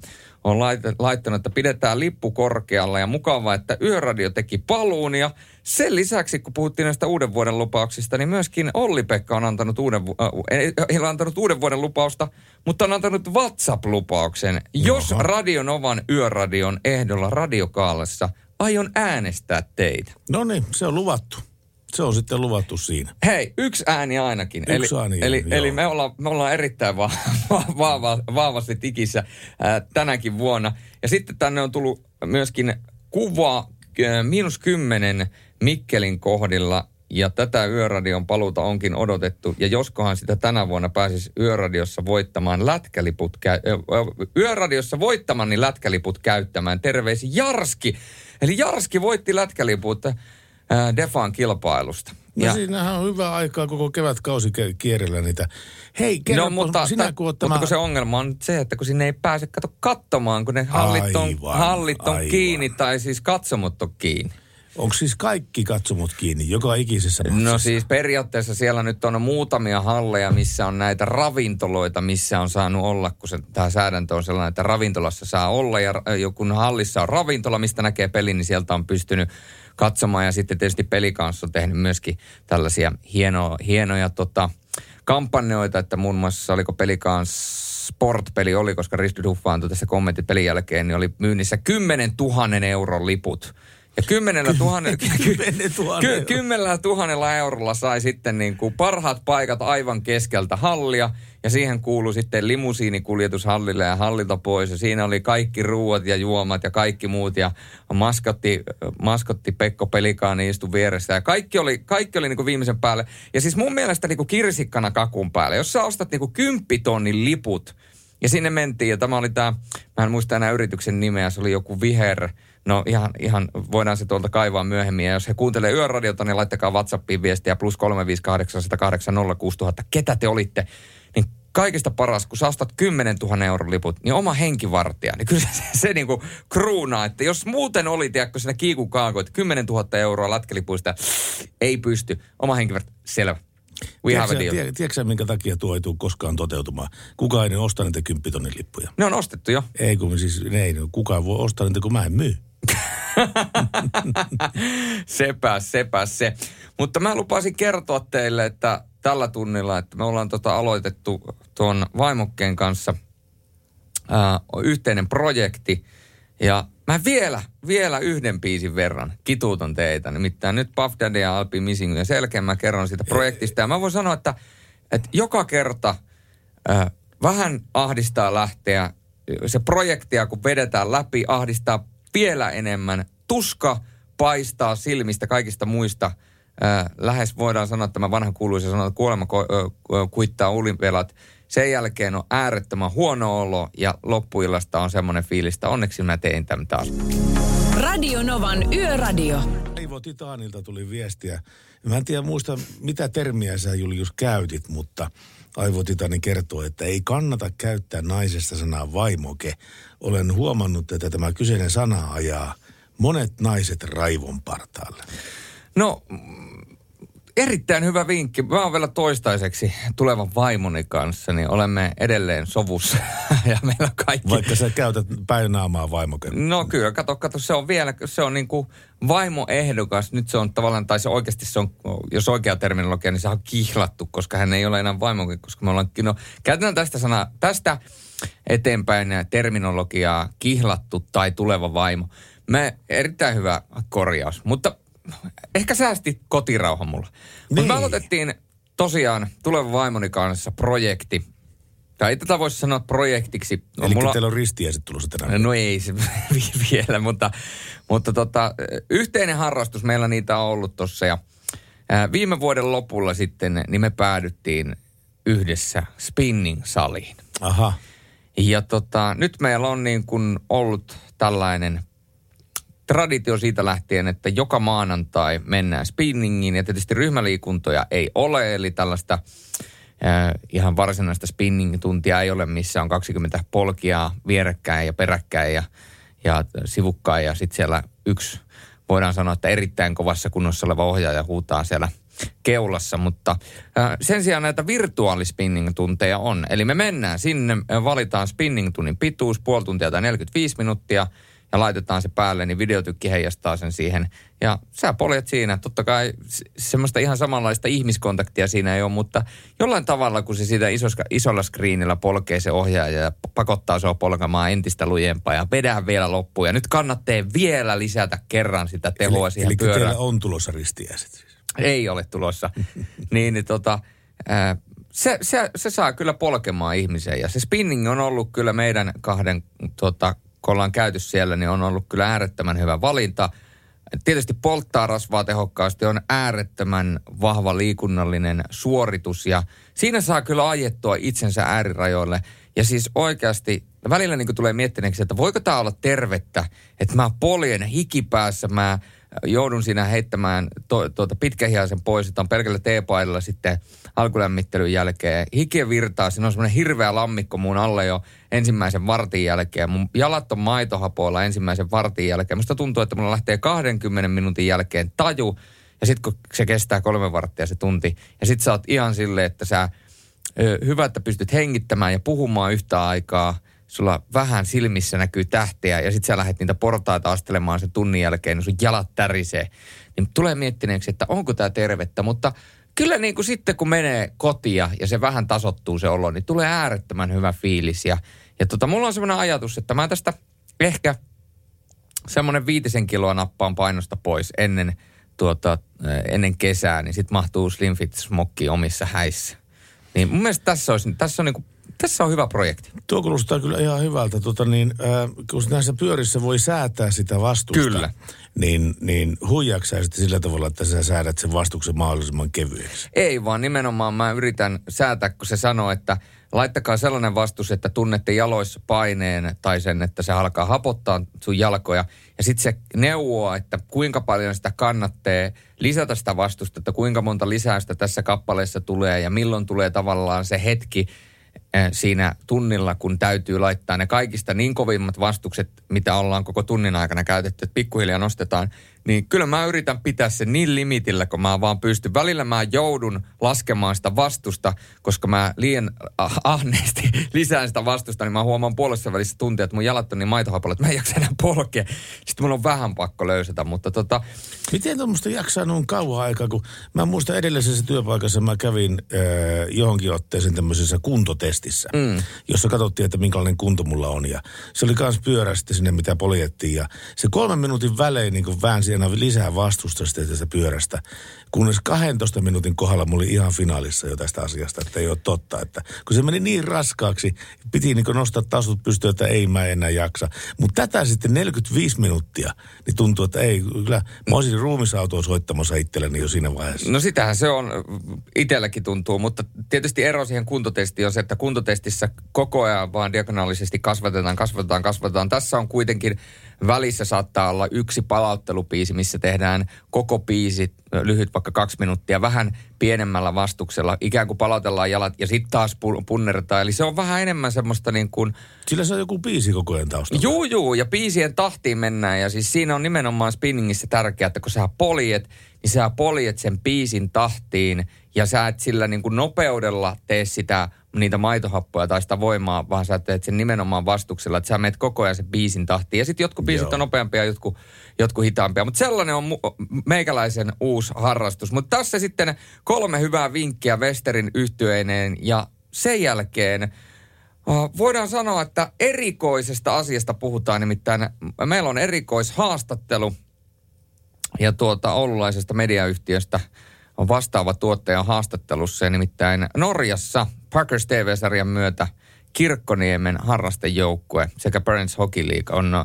on lait- laittanut, että pidetään lippu korkealla ja mukavaa, että Yöradio teki paluun. Ja sen lisäksi, kun puhuttiin näistä uuden vuoden lupauksista, niin myöskin Olli-Pekka on antanut uuden, äh, ei, ei ole antanut uuden vuoden lupausta, mutta on antanut WhatsApp-lupauksen. Jos Jaha. Radio Novan Yöradion ehdolla radiokaalassa, aion äänestää teitä. No niin, se on luvattu. Se on sitten luvattu siinä. Hei, yksi ääni ainakin. Yksi eli, ääni, eli, joo. eli me, ollaan, me ollaan erittäin va- va- vahva, vahvasti tikissä ää, tänäkin vuonna. Ja sitten tänne on tullut myöskin kuva ää, miinus kymmenen Mikkelin kohdilla. Ja tätä Yöradion paluuta onkin odotettu. Ja joskohan sitä tänä vuonna pääsisi Yöradiossa voittamaan lätkäliput, kä- ää, Yöradiossa voittamaan niin lätkäliput käyttämään. Terveisi Jarski. Eli Jarski voitti lätkäliput ää, Defan kilpailusta. No Ja- siinähän on hyvä aikaa koko kevätkausi ke- kierrellä niitä. Hei, kerro, No, mutta, sinä tä- kun oot mutta tämä... kun se ongelma on nyt se, että kun sinne ei pääse kato katsomaan, kun ne hallit on, Aivan, hallit on aivan. kiinni tai siis katsomot on kiinni. Onko siis kaikki katsomut kiinni, joka ikisessä No matsissa? siis periaatteessa siellä nyt on muutamia halleja, missä on näitä ravintoloita, missä on saanut olla, kun se, tämä säädäntö on sellainen, että ravintolassa saa olla ja joku hallissa on ravintola, mistä näkee pelin, niin sieltä on pystynyt katsomaan. Ja sitten tietysti pelikanssa on tehnyt myöskin tällaisia hienoja, hienoja tota, kampanjoita, että muun muassa oliko pelikans Sport-peli oli, koska Risti Duffa antoi tässä kommentit pelin jälkeen, niin oli myynnissä 10 000 euron liput. Ja kymmenellä tuhannella, [LAUGHS] ky, kymmenellä tuhannella eurolla sai sitten niin kuin parhaat paikat aivan keskeltä hallia. Ja siihen kuului sitten limusiinikuljetus hallille ja hallilta pois. Ja siinä oli kaikki ruuat ja juomat ja kaikki muut. Ja maskotti, maskotti Pekko Pelikaani istui vieressä. Ja kaikki oli, kaikki oli niin kuin viimeisen päälle. Ja siis mun mielestä niin kuin kirsikkana kakun päälle. Jos sä ostat niin kuin kymppitonnin liput, ja sinne mentiin, ja tämä oli tämä, mä en muista enää yrityksen nimeä, se oli joku viher. No ihan, ihan voidaan se tuolta kaivaa myöhemmin. Ja jos he kuuntelee yöradiota, niin laittakaa WhatsAppiin viestiä plus 358806000. Ketä te olitte? Niin kaikista paras, kun sä ostat 10 000 euron liput, niin oma henkivartija. Niin kyllä se, se niin kuin kruunaa, että jos muuten oli, tiedätkö, siinä kiikukaaku, että 10 000 euroa lätkelipuista ei pysty. Oma henkivartija, selvä. We have a Tiedätkö, deal. tie- tiedätkö sä, minkä takia tuo ei tule koskaan toteutumaan? Kukaan ei osta niitä kymppitonnin lippuja. Ne on ostettu jo. Ei kun siis, ne ei, kukaan voi ostaa niitä, kun mä en myy. [LAUGHS] sepä, sepä se. Mutta mä lupasin kertoa teille, että tällä tunnilla, että me ollaan tota aloitettu tuon vaimokkeen kanssa ää, yhteinen projekti. Ja mä vielä, vielä yhden biisin verran kituutan teitä. Nimittäin nyt Puff Daddy ja Alpi Missing ja selkeän mä kerron siitä projektista. Ja mä voin sanoa, että, että joka kerta äh, vähän ahdistaa lähteä. Se projektia, kun vedetään läpi, ahdistaa vielä enemmän. Tuska paistaa silmistä kaikista muista. Äh, lähes voidaan sanoa, että tämä vanha kuuluisa sanoo, että kuolema ko- kuittaa ulinvelat. Sen jälkeen on äärettömän huono olo ja loppuillasta on semmoinen fiilis, että onneksi mä tein tämän taas. Radio Novan Yöradio. Aivo Titaanilta tuli viestiä. Mä en tiedä muista, mitä termiä sä Julius käytit, mutta Aivo Titani kertoo, että ei kannata käyttää naisesta sanaa vaimoke. Olen huomannut, että tämä kyseinen sana ajaa monet naiset raivon partaalle. No, erittäin hyvä vinkki. Mä oon vielä toistaiseksi tulevan vaimoni kanssa, niin olemme edelleen sovussa. [LAUGHS] ja meillä on kaikki... Vaikka sä käytät päinaamaa vaimoke. No kyllä, kato, kato, se on vielä, se on niin kuin vaimoehdokas. Nyt se on tavallaan, tai se oikeasti se on, jos oikea terminologia, niin se on kihlattu, koska hän ei ole enää vaimoke, koska me ollaan, no käytetään tästä sanaa, tästä eteenpäin terminologiaa kihlattu tai tuleva vaimo. Me erittäin hyvä korjaus, mutta ehkä säästi kotirauha mulla. Mutta Niin. me aloitettiin tosiaan tulevan vaimoni kanssa projekti. Tai ei tätä voisi sanoa projektiksi. No, Eli mulla- teillä on ristiäiset tulossa tänään. No ei se [LAUGHS] vi- vielä, mutta, mutta tota, yhteinen harrastus meillä niitä on ollut tuossa. Ja ää, viime vuoden lopulla sitten niin me päädyttiin yhdessä spinning-saliin. Aha. Ja tota, nyt meillä on niin kuin ollut tällainen traditio siitä lähtien, että joka maanantai mennään spinningiin. Ja tietysti ryhmäliikuntoja ei ole, eli tällaista äh, ihan varsinaista spinning-tuntia ei ole, missä on 20 polkia vierekkäin ja peräkkäin ja, ja sivukkain. Ja sitten siellä yksi voidaan sanoa, että erittäin kovassa kunnossa oleva ohjaaja huutaa siellä keulassa, mutta sen sijaan näitä virtuaalispinning-tunteja on. Eli me mennään sinne, valitaan spinning-tunnin pituus, puoli tuntia tai 45 minuuttia, ja laitetaan se päälle, niin videotykki heijastaa sen siihen. Ja sä poljet siinä. Totta kai semmoista ihan samanlaista ihmiskontaktia siinä ei ole, mutta jollain tavalla, kun se siitä isoska, isolla screenillä polkee se ohjaaja ja pakottaa sua polkemaan entistä lujempaa ja vedää vielä loppuun. Ja nyt kannattaa vielä lisätä kerran sitä tehoa eli, siihen eli pyörään teillä on tulossa ristiäiset siis. ei ole tulossa. [LAUGHS] niin, niin tota, ää, se, se, se, saa kyllä polkemaan ihmisen. Ja se spinning on ollut kyllä meidän kahden, tota, kun ollaan käyty siellä, niin on ollut kyllä äärettömän hyvä valinta. Tietysti polttaa rasvaa tehokkaasti, on äärettömän vahva liikunnallinen suoritus ja siinä saa kyllä ajettua itsensä äärirajoille. Ja siis oikeasti välillä niin tulee miettineeksi, että voiko tämä olla tervettä, että mä poljen hikipäässä, mä joudun siinä heittämään to, tuota pitkähiaisen pois, että on pelkällä teepaidalla sitten alkulämmittelyn jälkeen. Hiki virtaa, siinä on semmoinen hirveä lammikko mun alle jo ensimmäisen vartin jälkeen. Mun jalat on maitohapoilla ensimmäisen vartin jälkeen. Musta tuntuu, että mulla lähtee 20 minuutin jälkeen taju, ja sitten kun se kestää kolme varttia se tunti, ja sitten sä oot ihan silleen, että sä, hyvä, että pystyt hengittämään ja puhumaan yhtä aikaa, sulla vähän silmissä näkyy tähteä ja sitten sä lähdet niitä portaita astelemaan sen tunnin jälkeen, niin sun jalat tärisee. Niin tulee miettineeksi, että onko tämä tervettä, mutta kyllä niin kuin sitten kun menee kotia ja se vähän tasottuu se olo, niin tulee äärettömän hyvä fiilis. Ja, ja tota, mulla on semmoinen ajatus, että mä tästä ehkä semmoinen viitisen kiloa nappaan painosta pois ennen, tuota, ennen kesää, niin sitten mahtuu Slim Fit smokki omissa häissä. Niin mun mielestä tässä, olisi, tässä, on, niinku, tässä on hyvä projekti. Tuo kuulostaa kyllä ihan hyvältä. Tota niin, äh, kun näissä pyörissä voi säätää sitä vastusta. Kyllä. Niin, niin huijaksä sitten sillä tavalla, että sä säädät sen vastuksen mahdollisimman kevyeksi. Ei, vaan nimenomaan mä yritän säätää, kun se sanoo, että laittakaa sellainen vastus, että tunnette jaloissa paineen tai sen, että se alkaa hapottaa sun jalkoja. Ja sitten se neuvoo, että kuinka paljon sitä kannattaa lisätä sitä vastusta, että kuinka monta lisäystä tässä kappaleessa tulee ja milloin tulee tavallaan se hetki siinä tunnilla, kun täytyy laittaa ne kaikista niin kovimmat vastukset, mitä ollaan koko tunnin aikana käytetty, että pikkuhiljaa nostetaan niin kyllä mä yritän pitää sen niin limitillä, kun mä vaan pystyn. Välillä mä joudun laskemaan sitä vastusta, koska mä liian ah- ahneesti [LAUGHS] lisään sitä vastusta, niin mä huomaan puolessa välissä tuntia, että mun jalat on niin maitohapolla, että mä en jaksa enää polkea. Sitten mun on vähän pakko löysätä, mutta tota, Miten tuommoista jaksaa noin kauan aikaa, kun mä muistan edellisessä työpaikassa mä kävin äh, johonkin otteeseen tämmöisessä kuntotestissä, mm. jossa katsottiin, että minkälainen kunto mulla on. Ja se oli kans pyörä sitten sinne, mitä poljettiin. Ja se kolmen minuutin välein niin väänsi aina lisää vastusta sitten tästä pyörästä. Kunnes 12 minuutin kohdalla mulla oli ihan finaalissa jo tästä asiasta, että ei ole totta. Että, kun se meni niin raskaaksi, piti niin nostaa tasut pystyä, että ei mä enää jaksa. Mutta tätä sitten 45 minuuttia, niin tuntuu, että ei, kyllä mä olisin ruumisautoa soittamassa itselleni jo siinä vaiheessa. No sitähän se on, itselläkin tuntuu, mutta tietysti ero siihen kuntotestiin on se, että kuntotestissä koko ajan vaan diagonaalisesti kasvatetaan, kasvatetaan, kasvatetaan. Tässä on kuitenkin välissä saattaa olla yksi palauttelupiisi, missä tehdään koko piisi lyhyt vaikka kaksi minuuttia vähän pienemmällä vastuksella. Ikään kuin palautellaan jalat ja sitten taas pu- punnertaan. Eli se on vähän enemmän semmoista niin kuin... Sillä se on joku biisi koko ajan taustalla. Juu, juu, ja biisien tahtiin mennään. Ja siis siinä on nimenomaan spinningissä tärkeää, että kun sä poljet, niin sä poljet sen biisin tahtiin ja sä et sillä niin kuin nopeudella tee sitä niitä maitohappoja tai sitä voimaa, vaan sä teet sen nimenomaan vastuksella, että sä menet koko ajan sen biisin tahtiin. Ja sitten jotkut biisit Joo. on nopeampia, jotkut, jotkut hitaampia. Mutta sellainen on mu- meikäläisen uusi harrastus. Mutta tässä sitten kolme hyvää vinkkiä Westerin yhtyeineen ja sen jälkeen Oh, Voidaan sanoa, että erikoisesta asiasta puhutaan, nimittäin meillä on erikoishaastattelu ja tuota oululaisesta mediayhtiöstä on vastaava tuottaja haastattelussa ja nimittäin Norjassa Parkers TV-sarjan myötä Kirkkoniemen harrastejoukkue sekä Parents Hockey League on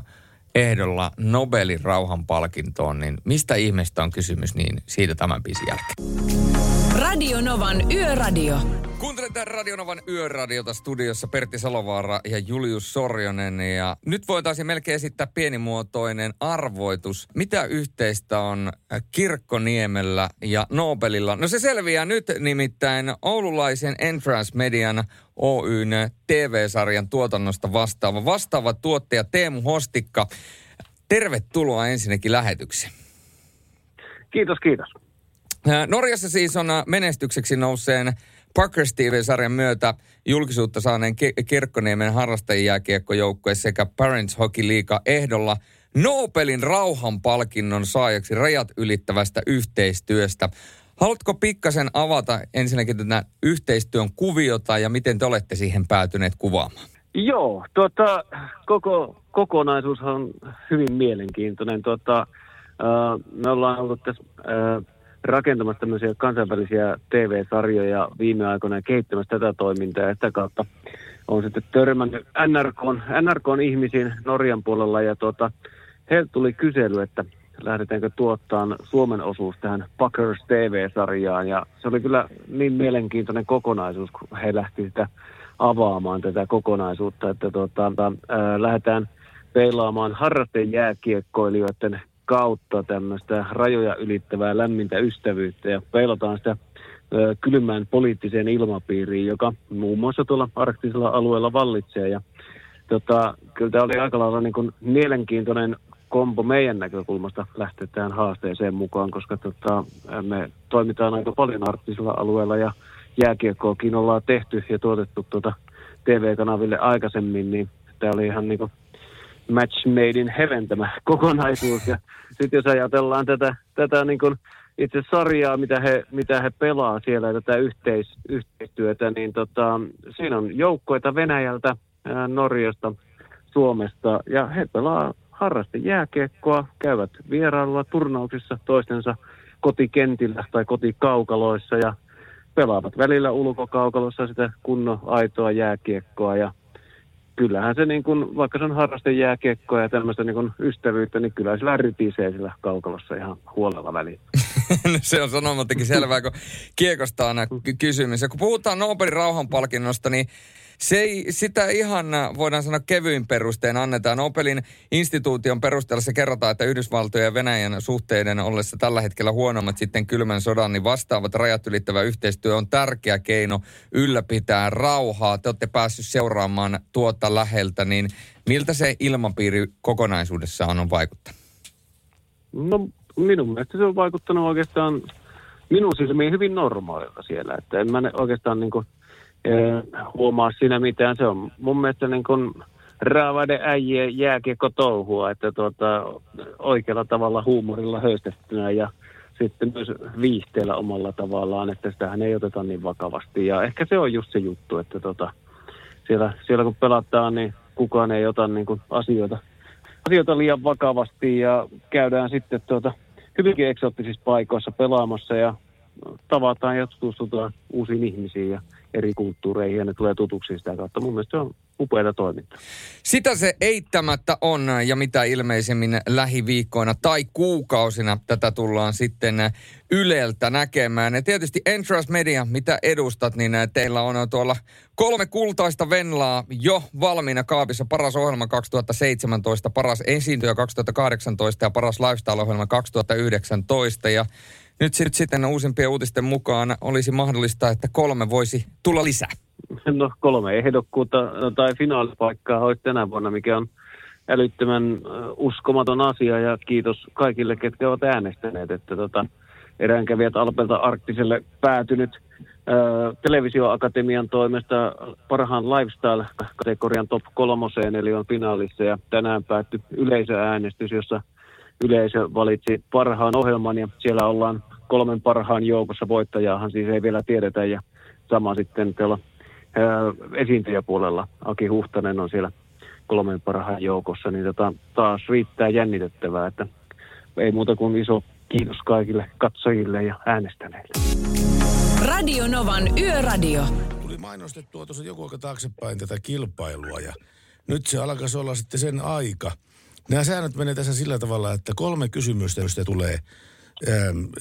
ehdolla Nobelin rauhanpalkintoon, niin mistä ihmeestä on kysymys, niin siitä tämän biisin jälkeen. Radio Novan Yöradio. Kuuntelette Radionovan yöradiota studiossa Pertti Salovaara ja Julius Sorjonen. Ja nyt voitaisiin melkein esittää pienimuotoinen arvoitus. Mitä yhteistä on Kirkkoniemellä ja Nobelilla? No se selviää nyt nimittäin oululaisen Entrance Median Oyn TV-sarjan tuotannosta vastaava. Vastaava tuottaja Teemu Hostikka. Tervetuloa ensinnäkin lähetykseen. Kiitos, kiitos. Ää, Norjassa siis on ää, menestykseksi nouseen Parkers TV-sarjan myötä julkisuutta saaneen Ki- Kirkkoniemen harrastajajääkiekkojoukkue sekä Parents Hockey Liiga ehdolla Nobelin rauhanpalkinnon saajaksi rajat ylittävästä yhteistyöstä. Haluatko pikkasen avata ensinnäkin tätä yhteistyön kuviota ja miten te olette siihen päätyneet kuvaamaan? Joo, tota, koko kokonaisuus on hyvin mielenkiintoinen. Tota, äh, me ollaan ollut tässä äh, rakentamassa tämmöisiä kansainvälisiä TV-sarjoja viime aikoina ja kehittämässä tätä toimintaa. Ja sitä kautta on sitten törmännyt NRKn, NRKn ihmisiin Norjan puolella. Ja tota, heiltä tuli kysely, että lähdetäänkö tuottaa Suomen osuus tähän Packers TV-sarjaan ja se oli kyllä niin mielenkiintoinen kokonaisuus, kun he lähti sitä avaamaan tätä kokonaisuutta, että tota, ää, lähdetään peilaamaan harrastejääkiekkoilijoiden kautta tämmöistä rajoja ylittävää lämmintä ystävyyttä ja peilataan sitä ö, kylmään poliittiseen ilmapiiriin, joka muun muassa tuolla arktisella alueella vallitsee. Ja, tota, kyllä tämä oli aika lailla niin kuin mielenkiintoinen kombo meidän näkökulmasta lähteä tähän haasteeseen mukaan, koska tota, me toimitaan aika paljon arktisella alueella ja jääkiekkoakin ollaan tehty ja tuotettu tuota TV-kanaville aikaisemmin, niin tämä oli ihan niin kuin match made in heaven tämä kokonaisuus. Ja sitten jos ajatellaan tätä, tätä niin kuin itse sarjaa, mitä he, mitä he pelaa siellä, tätä yhteis, yhteistyötä, niin tota, siinä on joukkoita Venäjältä, Norjasta, Suomesta, ja he pelaa harrasti jääkiekkoa, käyvät vierailulla turnauksissa toistensa kotikentillä tai kotikaukaloissa ja pelaavat välillä ulkokaukalossa sitä kunnon aitoa jääkiekkoa ja kyllähän se niin kuin, vaikka se on harrastejääkiekkoa ja tämmöistä niin kuin ystävyyttä, niin kyllä sillä rytisee sillä kaukalossa ihan huolella väliin. [LAUGHS] No se on sanomattakin selvää, kun kiekosta on aina ky- kysymys. Ja kun puhutaan Nobelin rauhanpalkinnosta, niin se ei, sitä ihan äh, voidaan sanoa kevyin perustein annetaan. Nobelin instituution perusteella se kerrotaan, että Yhdysvaltojen ja Venäjän suhteiden ollessa tällä hetkellä huonommat sitten kylmän sodan, niin vastaavat rajat ylittävä yhteistyö on tärkeä keino ylläpitää rauhaa. Te olette päässyt seuraamaan tuota läheltä, niin miltä se ilmapiiri kokonaisuudessaan on vaikuttanut? No minun mielestä se on vaikuttanut oikeastaan minun silmiin hyvin normaalilta siellä. Että en mä ne oikeastaan niin kuin, huomaa siinä mitään. Se on mun mielestä niin kuin raavaiden äijien jääkiekko touhua, että tuota, oikealla tavalla huumorilla höystettynä ja sitten myös viihteellä omalla tavallaan, että sitähän ei oteta niin vakavasti. Ja ehkä se on just se juttu, että tota, siellä, siellä kun pelataan, niin kukaan ei ota niin kuin asioita, asioita liian vakavasti ja käydään sitten tuota, hyvinkin eksoottisissa paikoissa pelaamassa ja tavataan ja tutustutaan uusiin ihmisiin ja eri kulttuureihin ja ne tulee tutuksi sitä kautta. Mun mielestä se on upeata toimintaa. Sitä se eittämättä on ja mitä ilmeisemmin lähiviikkoina tai kuukausina tätä tullaan sitten Yleltä näkemään. Ja tietysti Entrust Media, mitä edustat, niin teillä on tuolla kolme kultaista venlaa jo valmiina kaapissa. Paras ohjelma 2017, paras esiintyjä 2018 ja paras lifestyle-ohjelma 2019. Ja nyt sitten uusimpien uutisten mukaan olisi mahdollista, että kolme voisi tulla lisää. No kolme ehdokkuutta tai finaalipaikkaa olisi tänä vuonna, mikä on älyttömän uskomaton asia ja kiitos kaikille, ketkä ovat äänestäneet, että tota, eräänkävijät Alpelta Arktiselle päätynyt ää, televisioakatemian toimesta parhaan lifestyle-kategorian top kolmoseen, eli on finaalissa ja tänään päättyi yleisöäänestys, jossa yleisö valitsi parhaan ohjelman ja siellä ollaan kolmen parhaan joukossa voittajaahan siis ei vielä tiedetä ja sama sitten tuolla esiintyjäpuolella Aki Huhtanen on siellä kolmen parhaan joukossa, niin tota, taas riittää jännitettävää, että ei muuta kuin iso kiitos kaikille katsojille ja äänestäneille. Radio Novan Yöradio. Tuli mainostettua tuossa joku aika taaksepäin tätä kilpailua ja nyt se alkaisi olla sitten sen aika. Nämä säännöt menee tässä sillä tavalla, että kolme kysymystä, joista tulee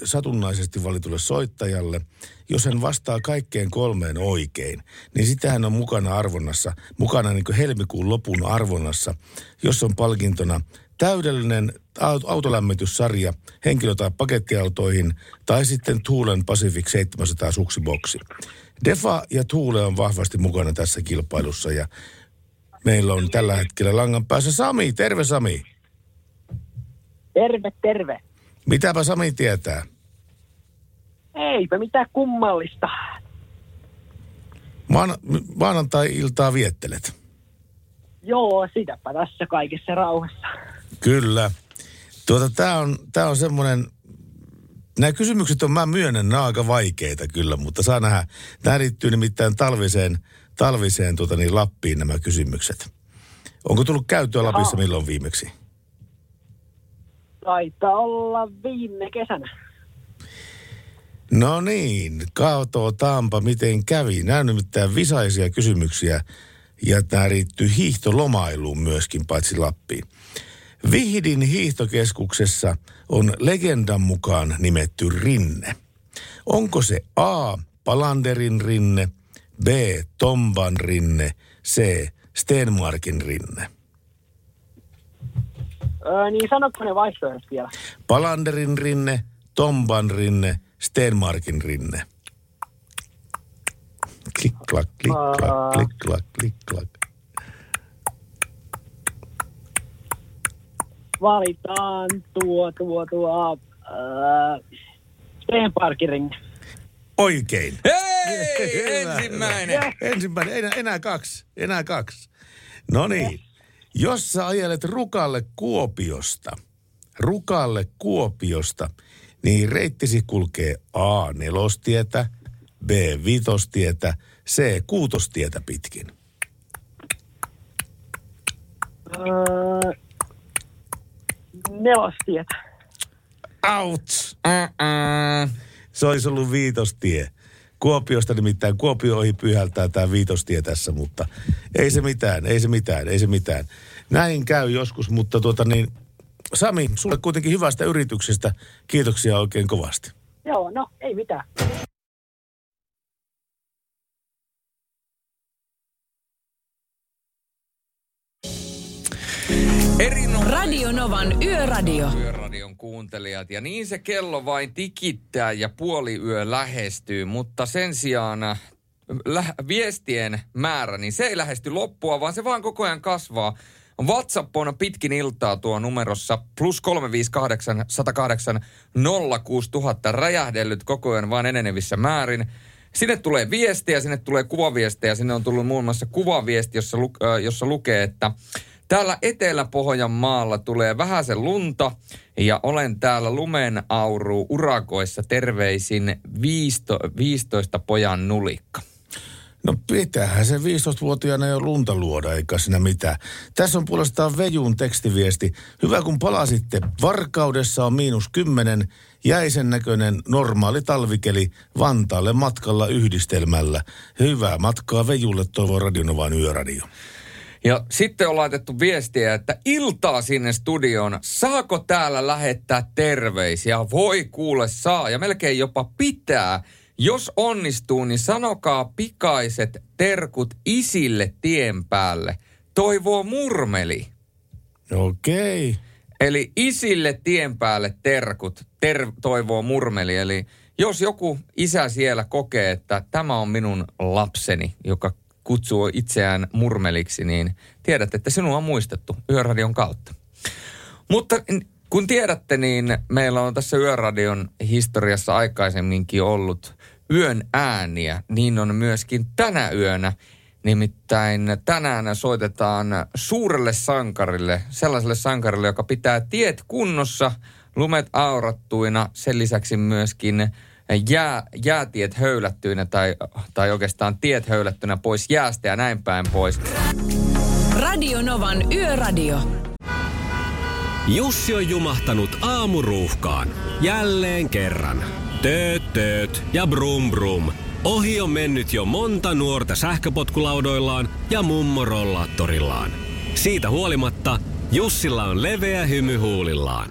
satunnaisesti valitulle soittajalle. Jos hän vastaa kaikkeen kolmeen oikein, niin sitä hän on mukana arvonnassa, mukana niin kuin helmikuun lopun arvonnassa, jos on palkintona täydellinen autolämmityssarja henkilö- tai pakettiautoihin tai sitten Tuulen Pacific 700 suksiboksi. Defa ja Tuule on vahvasti mukana tässä kilpailussa ja meillä on tällä hetkellä langan päässä Sami. Terve Sami. Terve, terve. Mitäpä Sami tietää? Eipä mitään kummallista. Maan, maanantai-iltaa viettelet. Joo, sitäpä tässä kaikessa rauhassa. Kyllä. Tuota, tää on, tää on semmoinen, nämä kysymykset on, mä myönnän, nämä on aika vaikeita kyllä, mutta saa nähdä. Nämä liittyy nimittäin talviseen, talviseen tuota niin, Lappiin nämä kysymykset. Onko tullut käyttöä. Lapissa milloin viimeksi? Taitaa olla viime kesänä. No niin, katsotaanpa miten kävi. Nämä on nimittäin visaisia kysymyksiä ja tämä liittyy hiihtolomailuun myöskin, paitsi Lappiin. Vihdin hiihtokeskuksessa on legendan mukaan nimetty rinne. Onko se A. Palanderin rinne, B. Tomban rinne, C. Stenmarkin rinne? Öö, niin sanotko ne vaihtoehdot vielä? Palanderin rinne, Tomban rinne, Stenmarkin rinne. Klik, klak, klik, klak, klik, klak, klik, klak. Valitaan tuo, tuo, tuo... Öö, Stenparkiring. Oikein. Hei! Ensimmäinen. Ensimmäinen, enää, enää kaksi, enää kaksi. No niin, jos sä ajelet Rukalle Kuopiosta, Rukalle Kuopiosta, niin reittisi kulkee A. nelostietä, B. vitostietä, C. kuutostietä pitkin. Öö, nelostiet. Ouch! Uh-uh. Se olisi ollut viitostie. Kuopiosta nimittäin, Kuopio ohi pyhältää tämä viitostie tässä, mutta ei se mitään, ei se mitään, ei se mitään. Näin käy joskus, mutta tuota niin, Sami, sulle kuitenkin hyvästä yrityksestä. Kiitoksia oikein kovasti. Joo, no ei mitään. Erinomainen. Radio Novan Yöradio. Yöradion kuuntelijat. Ja niin se kello vain tikittää ja puoli yö lähestyy, mutta sen sijaan äh, lä- viestien määrä, niin se ei lähesty loppua, vaan se vaan koko ajan kasvaa. WhatsApp on pitkin iltaa tuo numerossa plus 358 108 06000 räjähdellyt koko ajan vaan enenevissä määrin. Sinne tulee viestiä, sinne tulee kuvaviestejä. Sinne on tullut muun muassa kuvaviesti, jossa, lu, äh, jossa lukee, että täällä Etelä-Pohjanmaalla tulee vähäsen lunta ja olen täällä lumen auru urakoissa terveisin 15 pojan nulikka. No pitäähän se 15-vuotiaana jo lunta luoda, eikä siinä mitään. Tässä on puolestaan Vejun tekstiviesti. Hyvä kun palasitte. Varkaudessa on miinus kymmenen, jäisen näköinen normaali talvikeli Vantaalle matkalla yhdistelmällä. Hyvää matkaa Vejulle, toivoo Radionovan yöradio. Ja sitten on laitettu viestiä, että iltaa sinne studioon. Saako täällä lähettää terveisiä? Voi kuule saa ja melkein jopa pitää. Jos onnistuu, niin sanokaa pikaiset terkut isille tien päälle. Toivoo murmeli. Okei. Okay. Eli isille tien päälle terkut, ter, toivoo murmeli. Eli jos joku isä siellä kokee, että tämä on minun lapseni, joka kutsuu itseään murmeliksi, niin tiedät, että sinua on muistettu Yöradion kautta. Mutta kun tiedätte, niin meillä on tässä Yöradion historiassa aikaisemminkin ollut yön ääniä. Niin on myöskin tänä yönä. Nimittäin tänään soitetaan suurelle sankarille, sellaiselle sankarille, joka pitää tiet kunnossa, lumet aurattuina, sen lisäksi myöskin jää, jäätiet höylättyinä tai, tai oikeastaan tiet höylättynä pois jäästä ja näin päin pois. Radio Novan Yöradio. Jussi on jumahtanut aamuruuhkaan. Jälleen kerran. Tööt, tööt ja brum brum. Ohi on mennyt jo monta nuorta sähköpotkulaudoillaan ja mummorollaattorillaan. Siitä huolimatta Jussilla on leveä hymy huulillaan.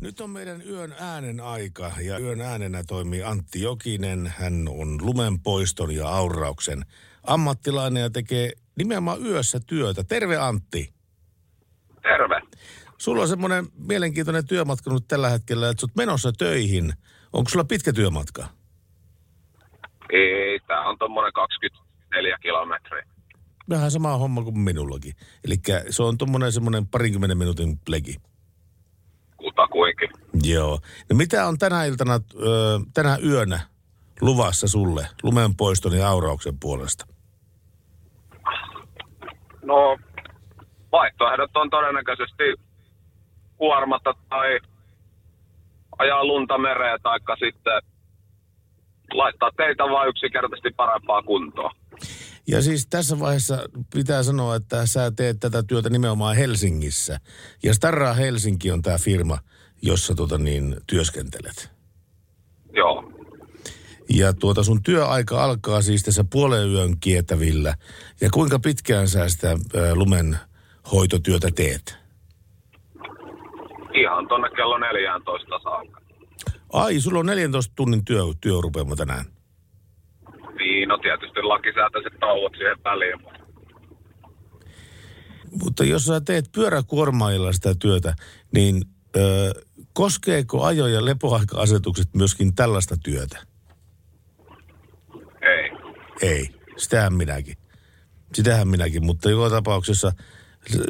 Nyt on meidän yön äänen aika ja yön äänenä toimii Antti Jokinen. Hän on lumenpoiston ja aurauksen ammattilainen ja tekee nimenomaan yössä työtä. Terve Antti. Terve. Sulla on semmoinen mielenkiintoinen työmatka nyt tällä hetkellä, että sä oot menossa töihin. Onko sulla pitkä työmatka? Ei, tää on tuommoinen 24 kilometriä. Vähän sama homma kuin minullakin. Eli se on tuommoinen semmoinen parinkymmenen minuutin legi. Kutakuinkin. Joo. No mitä on tänä iltana, tänä yönä luvassa sulle lumenpoiston ja aurauksen puolesta? No, vaihtoehdot on todennäköisesti kuormata tai ajaa lunta mereen tai sitten laittaa teitä vaan yksinkertaisesti parempaa kuntoa. Ja siis tässä vaiheessa pitää sanoa, että sä teet tätä työtä nimenomaan Helsingissä. Ja Starra Helsinki on tämä firma, jossa tota niin, työskentelet. Joo. Ja tuota sun työaika alkaa siis tässä puolen yön kietävillä. Ja kuinka pitkään sä sitä lumen hoitotyötä teet? Ihan tonne kello 14 saakka. Ai, sulla on 14 tunnin työ, työrupeama tänään. Niin, no tietysti lakisääteiset tauot siihen väliin. mutta jos sä teet pyöräkuormailla sitä työtä, niin ö, koskeeko ajo- ja lepoaika-asetukset myöskin tällaista työtä? Ei. Ei, sitähän minäkin. Sitähän minäkin, mutta joka tapauksessa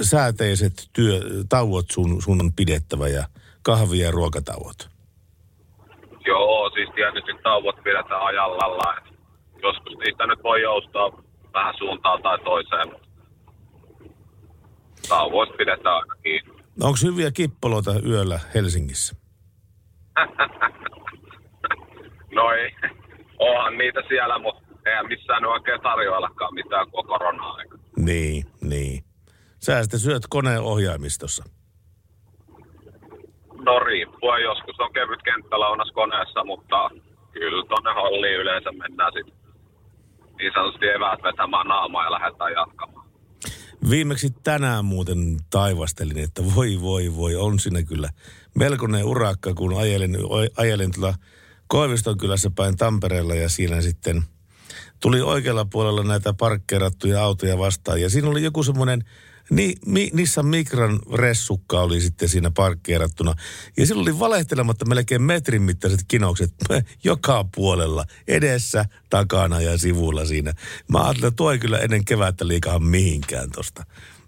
sääteiset työ, tauot sun, sun on pidettävä ja kahvi- ja ruokatauot. Joo, siis tietysti tauot pidetään ajallaan. Joskus niistä nyt voi joustaa vähän suuntaan tai toiseen. mutta Tauvoista pidetään aina kiinni. Onko hyviä kippoloita yöllä Helsingissä? [LAUGHS] No ei, onhan niitä siellä, mutta eihän missään nyt oikein tarjoillakaan mitään koko korona-aika. Niin, niin. Sä sitten syöt koneen ohjaimistossa. No riippuen, joskus on kevyt kenttälounas koneessa, mutta kyllä tonne halliin yleensä mennään sitten niin sanotusti eväät vetämään naamaa ja lähdetään jatkamaan. Viimeksi tänään muuten taivastelin, että voi voi voi, on siinä kyllä melkoinen urakka, kun ajelin, ajelin tuolla Koiviston kylässä päin Tampereella ja siinä sitten tuli oikealla puolella näitä parkkeerattuja autoja vastaan. Ja siinä oli joku semmoinen Ni, mi, Nissan Micran ressukka oli sitten siinä parkkeerattuna. Ja sillä oli valehtelematta melkein metrin mittaiset kinokset [LAUGHS] joka puolella. Edessä, takana ja sivulla siinä. Mä ajattelin, että tuo ei kyllä ennen kevättä liikaa mihinkään tosta.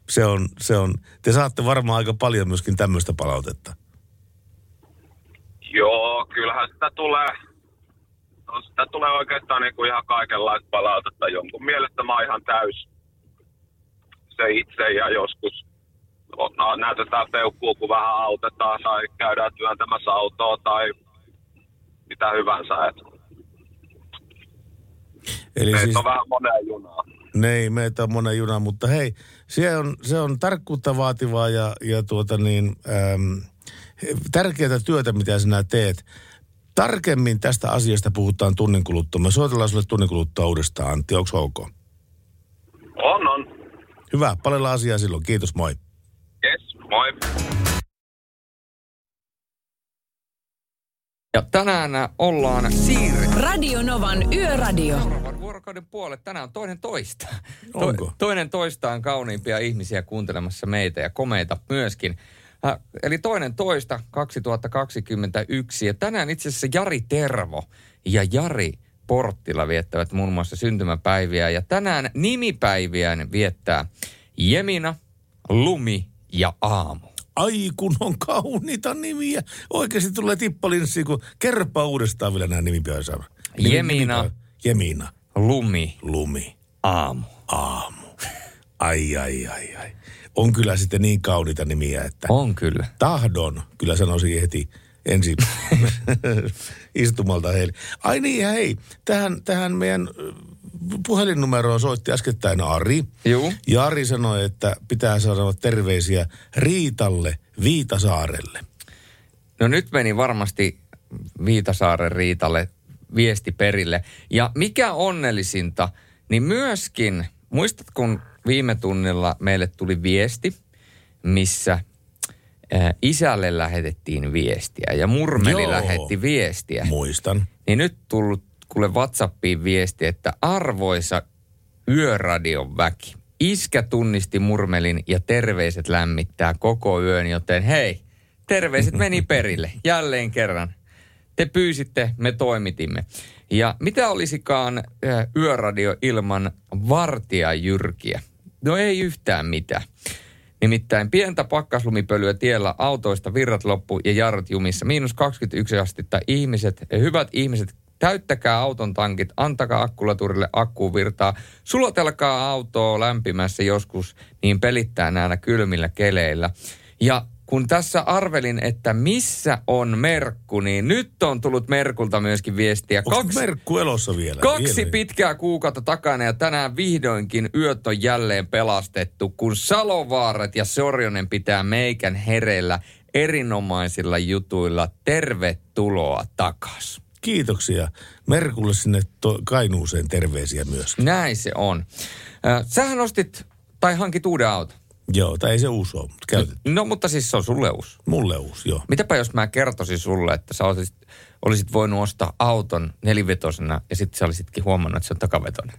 Se on, se on, te saatte varmaan aika paljon myöskin tämmöistä palautetta. Joo, kyllähän sitä tulee, no sitä tulee oikeastaan niin kuin ihan kaikenlaista palautetta. Jonkun mielestä mä oon ihan täys, se itse ja joskus no, näytetään peukkuu, kun vähän autetaan tai käydään työntämässä autoa tai mitä hyvänsä. Et Eli meitä siis, on vähän moneen junaa. ei meitä on monen juna, mutta hei, se on, se on tarkkuutta vaativaa ja, ja tuota niin, äm, tärkeää työtä, mitä sinä teet. Tarkemmin tästä asiasta puhutaan tunnin kuluttua. Me soitellaan sulle tunnin kuluttua uudestaan, Antti. Onko ok? On, on. Hyvä, paljon asiaa silloin. Kiitos, moi. Yes, moi. Ja tänään ollaan siirretty Radio Novan Yöradio. seuraavan vuorokauden puolet. Tänään on toinen toista. Onko? toinen toista on kauniimpia ihmisiä kuuntelemassa meitä ja komeita myöskin. Äh, eli toinen toista 2021. Ja tänään itse asiassa Jari Tervo ja Jari Porttila viettävät muun muassa syntymäpäiviä. Ja tänään nimipäiviään viettää Jemina, Lumi ja Aamu. Ai kun on kauniita nimiä. Oikeasti tulee tippalinssiin, kun kerropa uudestaan vielä nämä nimipäivät. Jemina. Jemina. Lumi, Lumi. Aamu. Aamu. Ai, ai, ai, ai. On kyllä sitten niin kauniita nimiä, että On kyllä. tahdon, kyllä sanoisin heti ensi [LAUGHS] istumalta heille. Ai niin, hei, tähän, tähän meidän ö, puhelinnumeroon soitti äskettäin Ari. Juu. Ja Ari sanoi, että pitää saada terveisiä Riitalle Viitasaarelle. No nyt meni varmasti Viitasaaren Riitalle viesti perille. Ja mikä onnellisinta, niin myöskin, muistat kun viime tunnilla meille tuli viesti, missä isälle lähetettiin viestiä ja Murmeli Joo. lähetti viestiä. Muistan. Niin nyt tullut kuule WhatsAppiin viesti, että arvoisa yöradion väki. Iskä tunnisti murmelin ja terveiset lämmittää koko yön, joten hei, terveiset meni [LAUGHS] perille jälleen kerran. Te pyysitte, me toimitimme. Ja mitä olisikaan äh, yöradio ilman vartijajyrkiä? No ei yhtään mitään. Nimittäin pientä pakkaslumipölyä tiellä autoista virrat loppu ja jarrut jumissa. Miinus 21 astetta ihmiset, hyvät ihmiset, täyttäkää auton tankit, antakaa akkulaturille akkuun virtaa, sulotelkaa autoa lämpimässä joskus, niin pelittää näillä kylmillä keleillä. Ja kun tässä arvelin, että missä on Merkku, niin nyt on tullut Merkulta myöskin viestiä. Onko Merkku elossa vielä? Kaksi Vielä? pitkää kuukautta takana ja tänään vihdoinkin yöt on jälleen pelastettu, kun Salovaarat ja Sorjonen pitää meikän hereillä erinomaisilla jutuilla. Tervetuloa takas. Kiitoksia. Merkulle sinne to- Kainuuseen terveisiä myös. Näin se on. Äh, sähän ostit tai hankit uuden auton. Joo, tai ei se uusi ole, mutta käytet. No mutta siis se on sulle uusi. Mulle uusi, joo. Mitäpä jos mä kertoisin sulle, että sä olisit, olisit voinut ostaa auton nelivetosena ja sitten sä olisitkin huomannut, että se on takavetonen.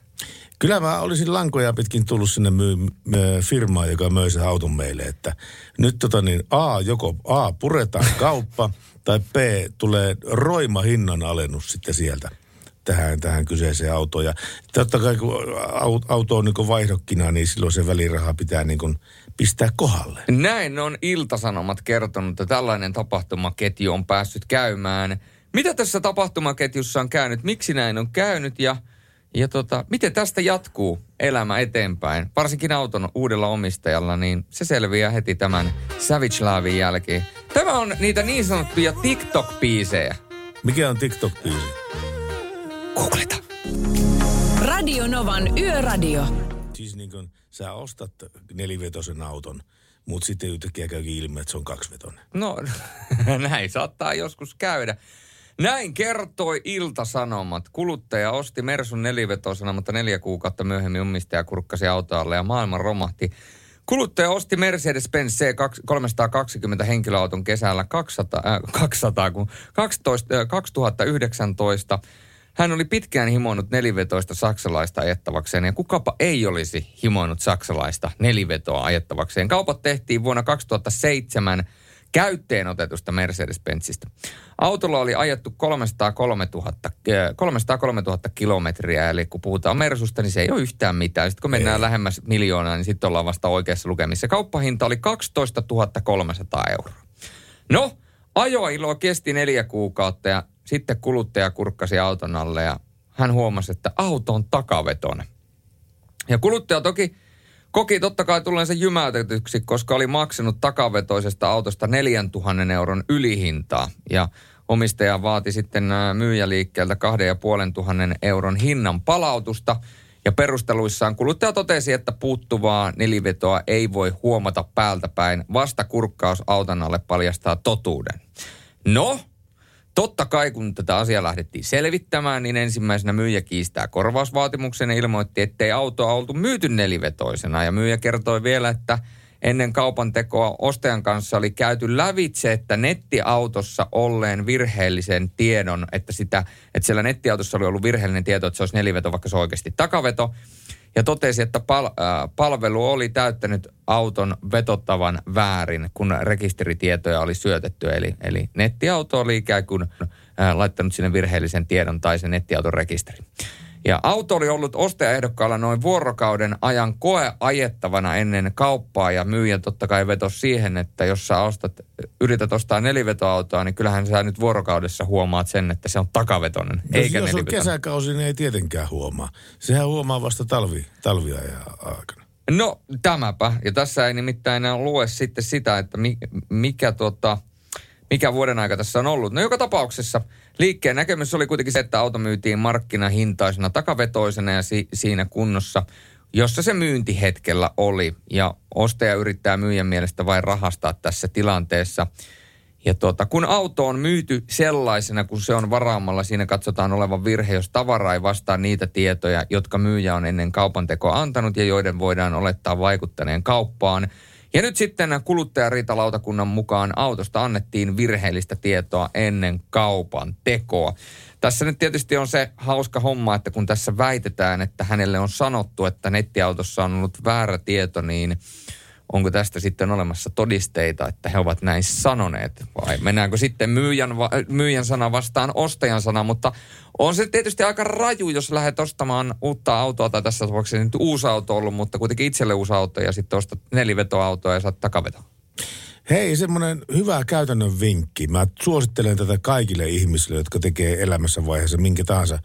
Kyllä mä olisin lankoja pitkin tullut sinne myy, myy, firmaan, joka möi sen auton meille, että nyt tota niin, A, joko A, puretaan [LAUGHS] kauppa, tai B, tulee roima hinnan alennus sitten sieltä tähän, tähän kyseiseen autoon. Ja totta kai kun au- auto on niin vaihdokkina, niin silloin se väliraha pitää niin kuin pistää kohdalle. Näin on Iltasanomat kertonut, että tällainen tapahtumaketju on päässyt käymään. Mitä tässä tapahtumaketjussa on käynyt? Miksi näin on käynyt ja, ja tota, miten tästä jatkuu elämä eteenpäin? Varsinkin auton uudella omistajalla, niin se selviää heti tämän Savage Lavin jälkeen. Tämä on niitä niin sanottuja TikTok-biisejä. Mikä on TikTok-biisi? Googleta. Radio Novan Yöradio. Siis niin kuin sä ostat nelivetosen auton, mutta sitten yhtäkkiä käykin ilmi, että se on kaksivetonen. No, [LAUGHS] näin saattaa joskus käydä. Näin kertoi Ilta-Sanomat. Kuluttaja osti Mersun nelivetosena, mutta neljä kuukautta myöhemmin omistaja kurkkasi autoalle ja maailma romahti. Kuluttaja osti Mercedes-Benz C320 henkilöauton kesällä 200, äh, 200 kun 12, äh, 2019. Hän oli pitkään himoinut nelivetoista saksalaista ajettavakseen ja kukapa ei olisi himoinut saksalaista nelivetoa ajettavakseen. Kaupat tehtiin vuonna 2007 käytteen otetusta Mercedes-Benzistä. Autolla oli ajettu 303 000, 303 000 kilometriä, eli kun puhutaan Mersusta, niin se ei ole yhtään mitään. Sitten kun mennään ei. lähemmäs miljoonaa, niin sitten ollaan vasta oikeassa lukemissa. Kauppahinta oli 12 300 euroa. No, ajoilo kesti neljä kuukautta ja sitten kuluttaja kurkkasi auton alle ja hän huomasi, että auto on takavetonen. Ja kuluttaja toki koki totta kai tulleensa jymäytetyksi, koska oli maksanut takavetoisesta autosta 4000 euron ylihintaa. Ja omistaja vaati sitten myyjäliikkeeltä 2500 euron hinnan palautusta. Ja perusteluissaan kuluttaja totesi, että puuttuvaa nelivetoa ei voi huomata päältä päin. Vasta kurkkaus auton alle paljastaa totuuden. No, Totta kai, kun tätä asiaa lähdettiin selvittämään, niin ensimmäisenä myyjä kiistää korvausvaatimuksen ja ilmoitti, ettei autoa oltu myyty nelivetoisena. Ja myyjä kertoi vielä, että ennen kaupan tekoa ostajan kanssa oli käyty lävitse, että nettiautossa olleen virheellisen tiedon, että, sitä, että siellä nettiautossa oli ollut virheellinen tieto, että se olisi neliveto, vaikka se on oikeasti takaveto ja totesi, että pal- äh, palvelu oli täyttänyt auton vetottavan väärin, kun rekisteritietoja oli syötetty. Eli, eli nettiauto oli ikään kuin äh, laittanut sinne virheellisen tiedon tai sen nettiauton rekisteri. Ja auto oli ollut ostajaehdokkaalla noin vuorokauden ajan koe ajettavana ennen kauppaa ja myyjä totta kai vetosi siihen, että jos sä ostat, yrität ostaa nelivetoautoa, niin kyllähän sä nyt vuorokaudessa huomaat sen, että se on takavetonen, no, eikä Jos on kesäkausi, niin ei tietenkään huomaa. Sehän huomaa vasta talvi, talviajan aikana. No tämäpä. Ja tässä ei nimittäin enää lue sitten sitä, että mikä tota, mikä vuoden aika tässä on ollut. No joka tapauksessa liikkeen näkemys oli kuitenkin se, että auto myytiin markkinahintaisena takavetoisena ja si- siinä kunnossa, jossa se myyntihetkellä oli. Ja ostaja yrittää myyjän mielestä vain rahastaa tässä tilanteessa. Ja tuota, kun auto on myyty sellaisena, kun se on varaamalla, siinä katsotaan olevan virhe, jos tavara ei vastaa niitä tietoja, jotka myyjä on ennen kaupan tekoa antanut ja joiden voidaan olettaa vaikuttaneen kauppaan – ja nyt sitten kuluttajariitalautakunnan mukaan autosta annettiin virheellistä tietoa ennen kaupan tekoa. Tässä nyt tietysti on se hauska homma, että kun tässä väitetään, että hänelle on sanottu, että nettiautossa on ollut väärä tieto, niin onko tästä sitten olemassa todisteita, että he ovat näin sanoneet vai mennäänkö sitten myyjän, myyjän sana vastaan ostajan sana, mutta on se tietysti aika raju, jos lähdet ostamaan uutta autoa, tai tässä tapauksessa nyt uusi auto ollut, mutta kuitenkin itselle uusi auto ja sitten ostat nelivetoautoa ja saat takaveto. Hei, semmoinen hyvä käytännön vinkki. Mä suosittelen tätä kaikille ihmisille, jotka tekee elämässä vaiheessa minkä tahansa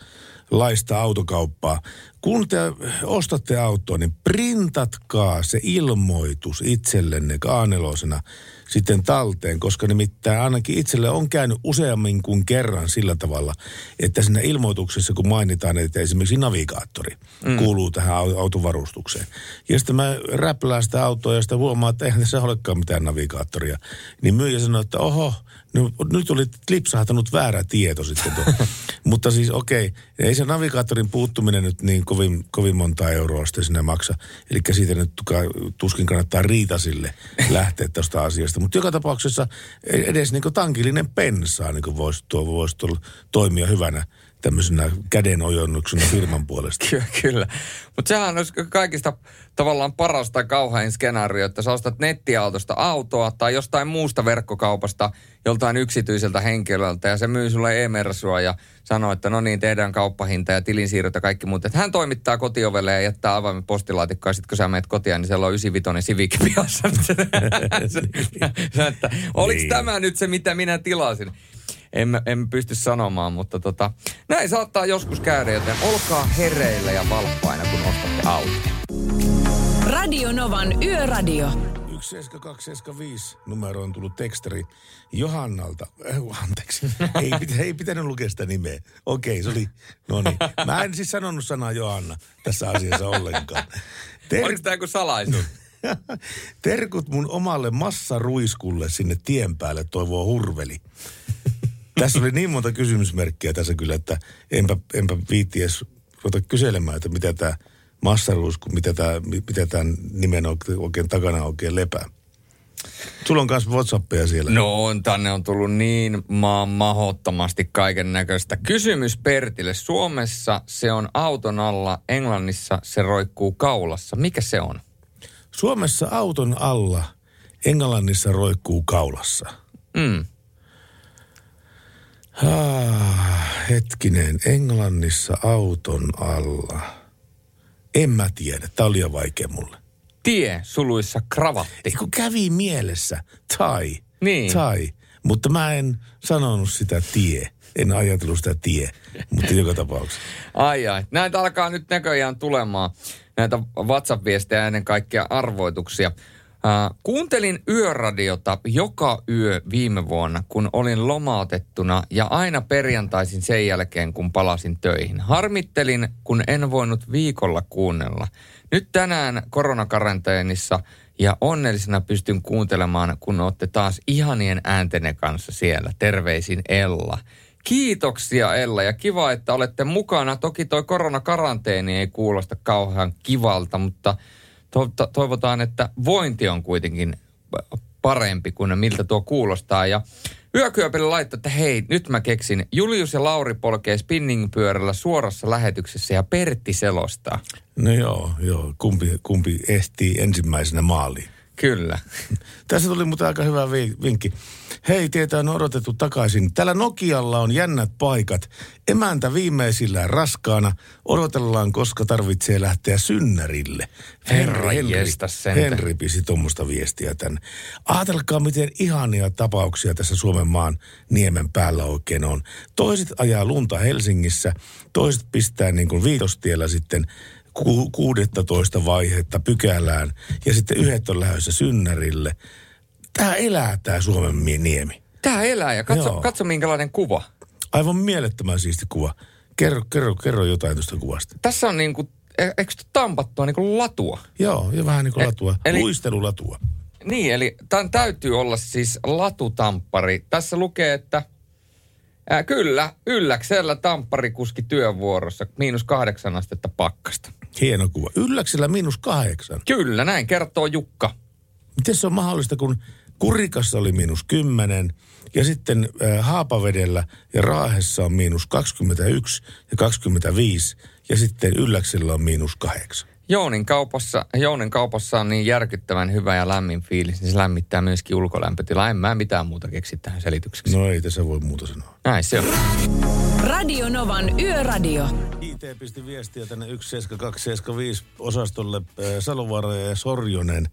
laista autokauppaa. Kun te ostatte autoa, niin printatkaa se ilmoitus itsellenne kaanelosena sitten talteen, koska nimittäin ainakin itselle on käynyt useammin kuin kerran sillä tavalla, että siinä ilmoituksessa kun mainitaan, että esimerkiksi navigaattori mm. kuuluu tähän autovarustukseen. Ja sitten mä räplään sitä autoa ja sitten huomaa, että eihän tässä olekaan mitään navigaattoria. Niin myyjä sanoi, että oho, nyt oli lipsahtanut väärä tieto sitten tuo. [LAUGHS] Mutta siis okei, okay, ei se navigaattorin puuttuminen nyt niin kovin, kovin monta euroa sitten sinne maksa. Eli siitä nyt tuskin kannattaa riitasille lähteä tuosta asiasta. Mutta joka tapauksessa edes niin tankillinen pensaa niin voisi, tuo, voisi toimia hyvänä tämmöisenä kädenojennuksena firman puolesta. Kyllä, kyllä. Mutta sehän olisi kaikista tavallaan parasta kauhain skenaario, että sä ostat nettiautosta autoa tai jostain muusta verkkokaupasta joltain yksityiseltä henkilöltä ja se myy sulle e-mersua ja sanoo, että no niin, tehdään kauppahinta ja tilinsiirrot ja kaikki muut. Että hän toimittaa kotiovelle ja jättää avaimen postilaatikkoa ja sitten kun sä menet kotiin, niin siellä on 95 Civic pihassa. [LAUGHS] Oliko niin. tämä nyt se, mitä minä tilasin? En, en pysty sanomaan, mutta tota, näin saattaa joskus käydä, joten olkaa hereillä ja valppaina, kun ostatte auton. Radio Novan Yöradio. 17275 numero on tullut tekstari Johannalta. Äh, anteeksi, [LAUGHS] ei, pitä, ei pitänyt lukea sitä nimeä. Okei, se oli, no niin. Mä en siis sanonut sanaa Johanna tässä asiassa ollenkaan. Ter... Oliko tämä joku salaisuus? [LAUGHS] Terkut mun omalle massaruiskulle sinne tien päälle toivoo hurveli. Tässä oli niin monta kysymysmerkkiä tässä kyllä, että enpä, enpä viitti edes ruveta kyselemään, että mitä tämä massaruus mitä tämä mitä tämän nimen oikein, oikein takana oikein lepää. Sulla on myös Whatsappia siellä. No on, tänne on tullut niin maan mahottomasti kaiken näköistä. Kysymys Pertille. Suomessa se on auton alla, Englannissa se roikkuu kaulassa. Mikä se on? Suomessa auton alla, Englannissa roikkuu kaulassa. Mm. Ah, hetkinen, Englannissa auton alla. En mä tiedä, tää oli liian vaikea mulle. Tie, suluissa kravatti. Kun kävi mielessä, tai, Niin. tai, mutta mä en sanonut sitä tie. En ajatellut sitä tie, mutta joka tapauksessa. Ai ai. Näitä alkaa nyt näköjään tulemaan. Näitä WhatsApp-viestejä ennen kaikkea arvoituksia. Äh, kuuntelin yöradiota joka yö viime vuonna, kun olin lomautettuna ja aina perjantaisin sen jälkeen, kun palasin töihin. Harmittelin, kun en voinut viikolla kuunnella. Nyt tänään koronakaranteenissa ja onnellisena pystyn kuuntelemaan, kun olette taas ihanien ääntenne kanssa siellä. Terveisin Ella. Kiitoksia Ella ja kiva, että olette mukana. Toki toi koronakaranteeni ei kuulosta kauhean kivalta, mutta to- to- toivotaan, että vointi on kuitenkin parempi kuin miltä tuo kuulostaa. Ja Yökyöpille laittoi, että hei, nyt mä keksin. Julius ja Lauri polkee spinningpyörällä suorassa lähetyksessä ja Pertti selostaa. No joo, joo. Kumpi, kumpi ehtii ensimmäisenä maaliin? Kyllä. [LAUGHS] Tässä tuli muuten aika hyvä vi- vinkki. Hei, teitä on odotettu takaisin. Tällä Nokialla on jännät paikat. Emäntä viimeisillään raskaana. Odotellaan, koska tarvitsee lähteä synnärille. Herra sentään. Henri pisi tuommoista viestiä tänne. Ajatelkaa, miten ihania tapauksia tässä Suomen maan niemen päällä oikein on. Toiset ajaa lunta Helsingissä, toiset pistää niin kuin viitostiellä sitten ku, 16 vaihetta pykälään ja sitten yhdet on lähdössä synnärille. Tämä elää tämä Suomen niemi. Tää elää ja katso, Joo. katso minkälainen kuva. Aivan mielettömän siisti kuva. Kerro, kerro, kerro jotain tuosta kuvasta. Tässä on niinku, e- eikö tampattua niinku latua? Joo, ja vähän niin kuin E- latua. eli- Luistelulatua. Niin, eli tämän täytyy olla siis latutamppari. Tässä lukee, että ää, kyllä, ylläksellä tampparikuski työvuorossa, miinus kahdeksan astetta pakkasta. Hieno kuva. Ylläksellä miinus kahdeksan. Kyllä, näin kertoo Jukka. Miten se on mahdollista, kun Kurikassa oli miinus kymmenen ja sitten äh, Haapavedellä ja Raahessa on miinus 21 ja 25 ja sitten Ylläksellä on miinus kahdeksan. Jounin kaupassa, Jounin kaupassa on niin järkyttävän hyvä ja lämmin fiilis, niin se lämmittää myöskin ulkolämpötilaa. En mä mitään muuta keksi tähän selitykseksi. No ei tässä voi muuta sanoa. Näin se on. Radio Novan Yöradio. IT pisti viestiä tänne 17275 osastolle äh, Salovaara ja Sorjonen.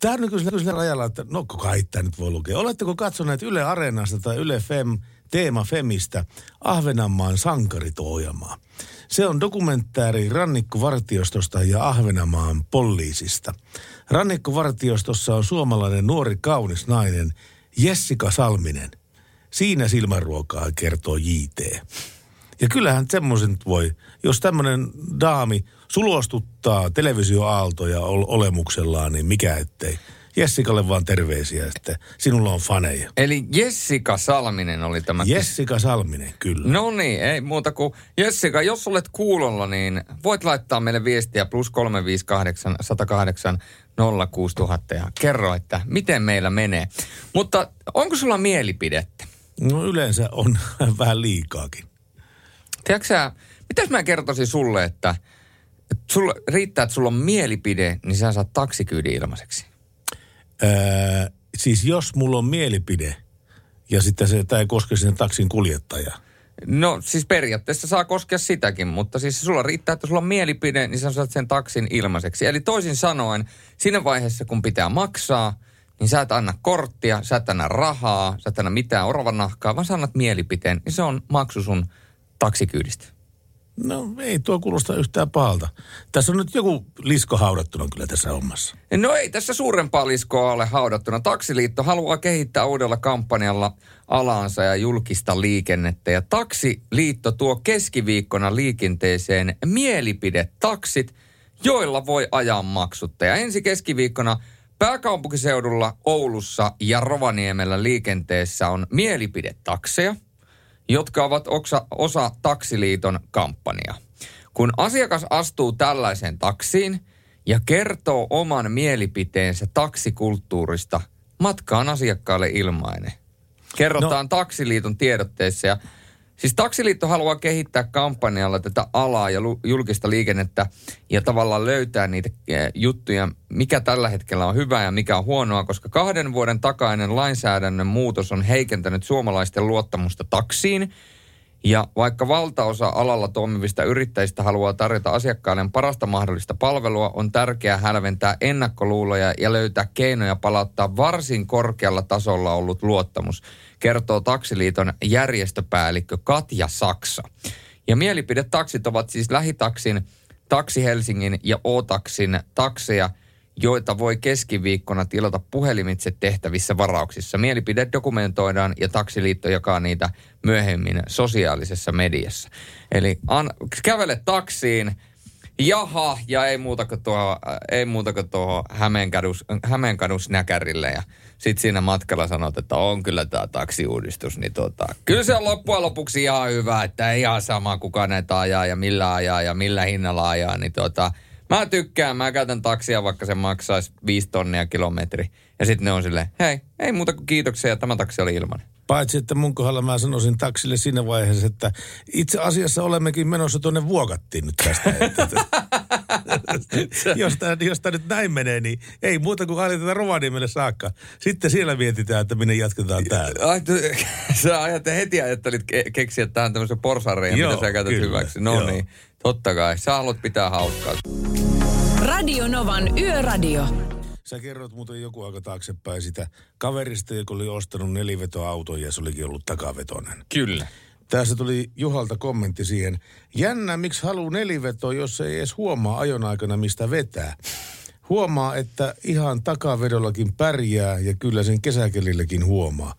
Tämä on nykyisellä, nykyisellä rajalla, että no kai tämä nyt voi lukea. Oletteko katsoneet Yle Areenasta tai Yle Fem, Teema Femistä Ahvenanmaan sankaritoijamaa? Se on dokumentaari Rannikkovartiostosta ja Ahvenanmaan poliisista. Rannikkovartiostossa on suomalainen nuori kaunis nainen Jessica Salminen. Siinä silmänruokaa kertoo JT. Ja kyllähän semmoisen voi, jos tämmöinen daami sulostuttaa televisioaaltoja ol- olemuksellaan, niin mikä ettei. Jessikalle vaan terveisiä, että sinulla on faneja. Eli Jessica Salminen oli tämä. Jessica Salminen, kyllä. No niin, ei muuta kuin Jessica, jos olet kuulolla, niin voit laittaa meille viestiä plus 358 108 06000 ja kerro, että miten meillä menee. Mutta onko sulla mielipidettä? No yleensä on [LAUGHS] vähän liikaakin. Tiedätkö sä, mitäs mä kertoisin sulle, että, että sulla, riittää, että sulla on mielipide, niin sä saat taksikyydin ilmaiseksi. Öö, siis jos mulla on mielipide ja sitten se, tämä ei koske sinne taksin kuljettajaa. No siis periaatteessa saa koskea sitäkin, mutta siis sulla riittää, että sulla on mielipide, niin sä saat sen taksin ilmaiseksi. Eli toisin sanoen, siinä vaiheessa kun pitää maksaa, niin sä et anna korttia, sä et anna rahaa, sä et anna mitään oravanahkaa, vaan sä annat mielipiteen, niin se on maksu sun taksikyydistä. No ei tuo kuulosta yhtään pahalta. Tässä on nyt joku lisko haudattuna kyllä tässä hommassa. No ei tässä suurempaa liskoa ole haudattuna. Taksiliitto haluaa kehittää uudella kampanjalla alaansa ja julkista liikennettä. Ja Taksiliitto tuo keskiviikkona liikenteeseen mielipidetaksit, joilla voi ajaa maksutta. Ja ensi keskiviikkona pääkaupunkiseudulla, Oulussa ja Rovaniemellä liikenteessä on mielipidetakseja, jotka ovat osa, osa Taksiliiton kampanjaa. Kun asiakas astuu tällaiseen taksiin ja kertoo oman mielipiteensä taksikulttuurista, matka on asiakkaalle ilmainen. Kerrotaan no. Taksiliiton tiedotteessa ja Siis Taksiliitto haluaa kehittää kampanjalla tätä alaa ja julkista liikennettä ja tavallaan löytää niitä eh, juttuja, mikä tällä hetkellä on hyvää ja mikä on huonoa, koska kahden vuoden takainen lainsäädännön muutos on heikentänyt suomalaisten luottamusta taksiin. Ja vaikka valtaosa alalla toimivista yrittäjistä haluaa tarjota asiakkaille parasta mahdollista palvelua, on tärkeää hälventää ennakkoluuloja ja löytää keinoja palauttaa varsin korkealla tasolla ollut luottamus – kertoo Taksiliiton järjestöpäällikkö Katja Saksa. Ja mielipidetaksit ovat siis lähitaksin, Taksi Helsingin ja O-taksin takseja, joita voi keskiviikkona tilata puhelimitse tehtävissä varauksissa. Mielipide dokumentoidaan ja Taksiliitto jakaa niitä myöhemmin sosiaalisessa mediassa. Eli an, kävele taksiin, jaha, ja ei muuta kuin tuohon, ei muuta kuin tuohon Hämeenkadus, Hämeenkadus näkärille ja sitten siinä matkalla sanot, että on kyllä tämä taksiuudistus, niin tota, kyllä se on loppujen lopuksi ihan hyvä, että ei ihan sama kuka näitä ajaa ja millä ajaa ja millä hinnalla ajaa, niin tota, mä tykkään, mä käytän taksia, vaikka se maksaisi 5 tonnia kilometri. Ja sitten ne on silleen, hei, ei muuta kuin kiitoksia ja tämä taksi oli ilman. Paitsi, että mun kohdalla mä sanoisin taksille siinä vaiheessa, että itse asiassa olemmekin menossa tuonne vuokattiin nyt tästä. jos, tämä, jos tämä nyt näin menee, niin ei muuta kuin aina Rovaniemelle saakka. Sitten siellä mietitään, että minne jatketaan täällä. [LAUGHS] Sä ajat, heti ajattelit ke- keksiä tähän tämmöisen porsareen, mitä sä käytät kyllä, hyväksi. No joo. niin, totta kai. Sä haluat pitää hauskaa. Radio Novan Yöradio. Sä kerrot muuten joku aika taaksepäin sitä kaverista, joka oli ostanut nelivetoauton ja se olikin ollut takavetonen. Kyllä. Tässä tuli Juhalta kommentti siihen. Jännä, miksi haluaa nelivetoa, jos ei edes huomaa ajon aikana, mistä vetää. Huomaa, että ihan takavedollakin pärjää ja kyllä sen kesäkelilläkin huomaa.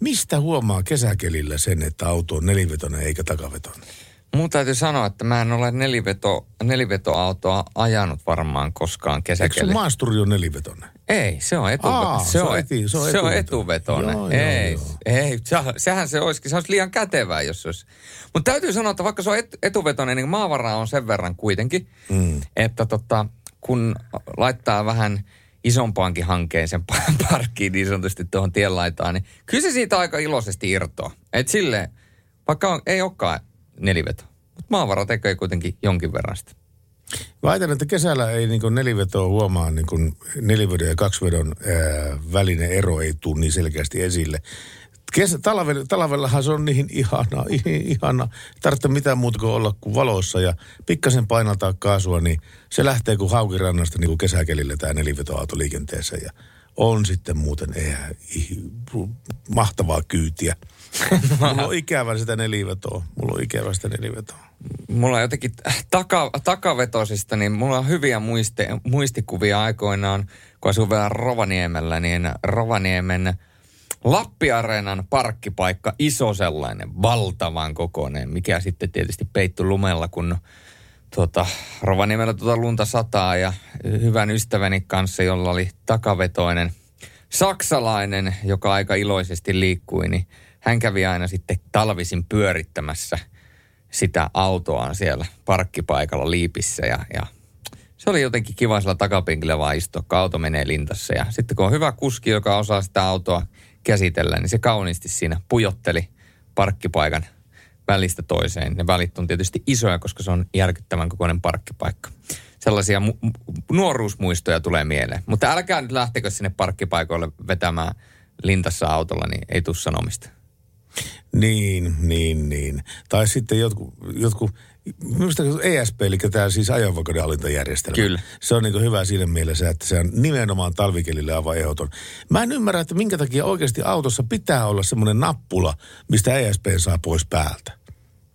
Mistä huomaa kesäkelillä sen, että auto on nelivetonen eikä takavetonen? Mun täytyy sanoa, että mä en ole neliveto, nelivetoautoa ajanut varmaan koskaan kesäkeli. Eikö sun maasturi on nelivetonen? Ei, se on, Aa, se, on, eti, se, on, se on etuvetoinen. Joo, ei, joo, ei, sehän se olisikin, se olisi liian kätevää, jos se olisi. Mutta täytyy sanoa, että vaikka se on et, etuvetoinen, niin maavaraa on sen verran kuitenkin, mm. että tota, kun laittaa vähän isompaankin hankkeeseen [LAUGHS] parkkiin niin sanotusti tuohon tienlaitaan, niin kyllä se siitä aika iloisesti irtoaa. Että silleen, vaikka on, ei olekaan neliveto. Mutta maavara tekee kuitenkin jonkin verran sitä. Väitän, että kesällä ei niin nelivetoa huomaa, niin kuin nelivedon ja kaksivedon välinen ero ei tule niin selkeästi esille. Kesä, talve, talvellahan se on niin ihana, [LAUGHS] ihana. Tarvitse mitään muuta kuin olla kuin valossa ja pikkasen painaltaa kaasua, niin se lähtee kuin haukirannasta niin kuin kesäkelillä tämä nelivetoauto liikenteessä. Ja on sitten muuten eihän, mahtavaa kyytiä. [LAUGHS] Mulla on ikävä sitä nelivetoa. Mulla on ikävä sitä nelivetoa. Mulla on jotenkin taka, takavetosista, niin mulla on hyviä muisti, muistikuvia aikoinaan, kun asun vielä Rovaniemellä, niin Rovaniemen Lappi-areenan parkkipaikka, iso sellainen, valtavan kokoinen, mikä sitten tietysti peittu lumella, kun tuota, Rovaniemellä tuota lunta sataa ja hyvän ystäväni kanssa, jolla oli takavetoinen saksalainen, joka aika iloisesti liikkui, niin hän kävi aina sitten talvisin pyörittämässä sitä autoaan siellä parkkipaikalla liipissä ja, ja se oli jotenkin kiva sillä takapenkillä vaan istua, kun auto menee lintassa. Ja sitten kun on hyvä kuski, joka osaa sitä autoa käsitellä, niin se kauniisti siinä pujotteli parkkipaikan välistä toiseen. Ne välit on tietysti isoja, koska se on järkyttävän kokoinen parkkipaikka. Sellaisia mu- nuoruusmuistoja tulee mieleen. Mutta älkää nyt lähtekö sinne parkkipaikoille vetämään lintassa autolla, niin ei tuu sanomista. Niin, niin, niin. Tai sitten jotkut, jotkut Minusta ESP, eli tämä siis ajonvakauden hallintajärjestelmä. Kyllä. Se on niin hyvä siinä mielessä, että se on nimenomaan talvikelille aivan ehdoton. Mä en ymmärrä, että minkä takia oikeasti autossa pitää olla semmoinen nappula, mistä ESP saa pois päältä.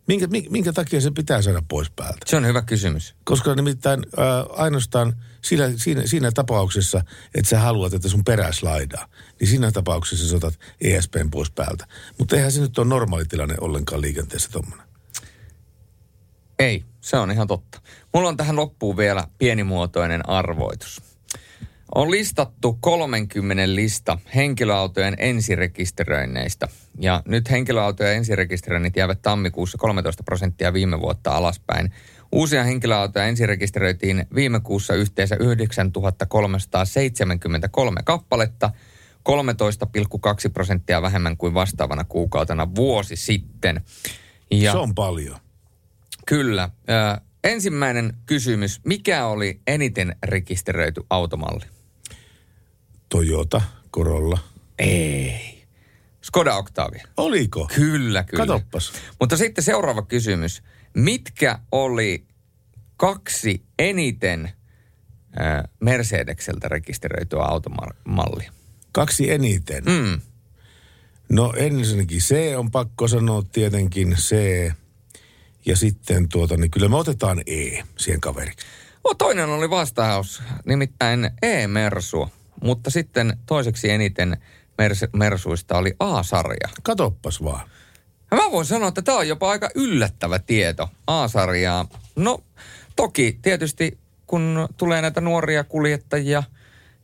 Minkä, minkä takia se pitää saada pois päältä? Se on hyvä kysymys. Koska nimittäin ää, ainoastaan siinä, siinä, siinä tapauksessa, että sä haluat, että sun perä slaidaa, niin siinä tapauksessa sä otat ESPn pois päältä. Mutta eihän se nyt ole normaali tilanne ollenkaan liikenteessä tuommoinen. Ei, se on ihan totta. Mulla on tähän loppuun vielä pienimuotoinen arvoitus. On listattu 30 lista henkilöautojen ensirekisteröinneistä. Ja nyt henkilöautojen ensirekisteröinnit jäävät tammikuussa 13 prosenttia viime vuotta alaspäin. Uusia henkilöautoja ensirekisteröitiin viime kuussa yhteensä 9373 kappaletta, 13,2 prosenttia vähemmän kuin vastaavana kuukautena vuosi sitten. Ja Se on paljon. Kyllä. Ö, ensimmäinen kysymys. Mikä oli eniten rekisteröity automalli? Toyota, Corolla. Ei. Skoda Octavia. Oliko? Kyllä, kyllä. Katoppas. Mutta sitten seuraava kysymys. Mitkä oli kaksi eniten ö, Mercedekseltä rekisteröityä automallia? Kaksi eniten. Mm. No ensinnäkin C on pakko sanoa tietenkin C. Ja sitten tuota, niin kyllä me otetaan E siihen kaveriksi. No, toinen oli vastaus, nimittäin E-Mersu. Mutta sitten toiseksi eniten Mers- Mersuista oli A-sarja. Katoppas vaan. Ja mä voin sanoa, että tämä on jopa aika yllättävä tieto A-sarjaa. No toki tietysti kun tulee näitä nuoria kuljettajia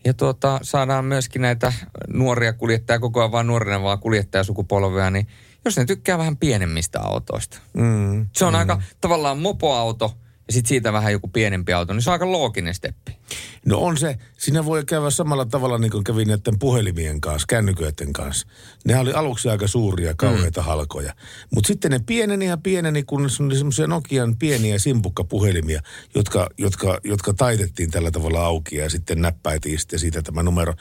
ja tuota, saadaan myöskin näitä nuoria kuljettajia, koko ajan vaan nuorina vaan kuljettajasukupolvea, niin jos ne tykkää vähän pienemmistä autoista. Mm, Se on mm. aika tavallaan mopoauto ja sitten siitä vähän joku pienempi auto, niin se on aika looginen steppi. No on se, siinä voi käydä samalla tavalla niin kuin kävi näiden puhelimien kanssa, kännyköiden kanssa. Ne oli aluksi aika suuria, kauheita mm. halkoja. Mutta sitten ne pieneni ja pieneni, kun se oli semmoisia Nokian pieniä simpukkapuhelimia, jotka, jotka, jotka taitettiin tällä tavalla auki ja sitten näppäitiin sitten siitä tämä numero.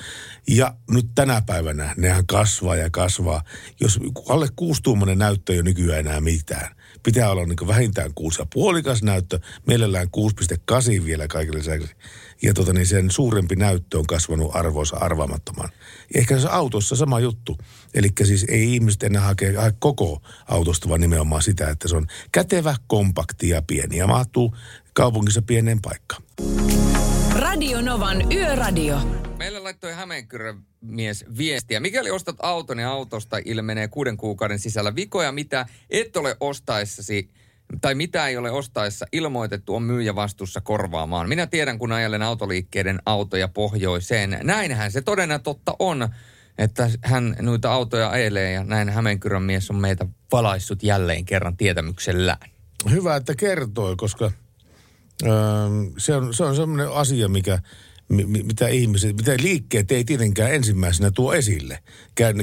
Ja nyt tänä päivänä nehän kasvaa ja kasvaa. Jos alle kuustuumainen näyttö ei ole nykyään enää mitään. Pitää olla niin vähintään kuusi ja puolikas näyttö, mielellään 6,8 vielä kaikille lisäksi. Ja tota, niin sen suurempi näyttö on kasvanut arvoissa arvaamattoman. Ja ehkä se autossa sama juttu. Eli siis ei ihmiset enää hakea, hae koko autosta, vaan nimenomaan sitä, että se on kätevä, kompakti ja pieni. Ja mahtuu kaupungissa pieneen paikkaan. Radio Novan Yöradio. Meille laittoi Hämeenkyrön mies viestiä. Mikäli ostat auton ja autosta ilmenee kuuden kuukauden sisällä vikoja, mitä et ole ostaessasi tai mitä ei ole ostaessa ilmoitettu, on myyjä vastuussa korvaamaan. Minä tiedän, kun ajelen autoliikkeiden autoja pohjoiseen. Näinhän se todena totta on, että hän noita autoja ajelee ja näin Hämeenkyrön mies on meitä valaissut jälleen kerran tietämyksellään. Hyvä, että kertoi, koska öö, se on, se on semmoinen asia, mikä, mi, mi- mitä ihmiset, mitä liikkeet ei tietenkään ensimmäisenä tuo esille.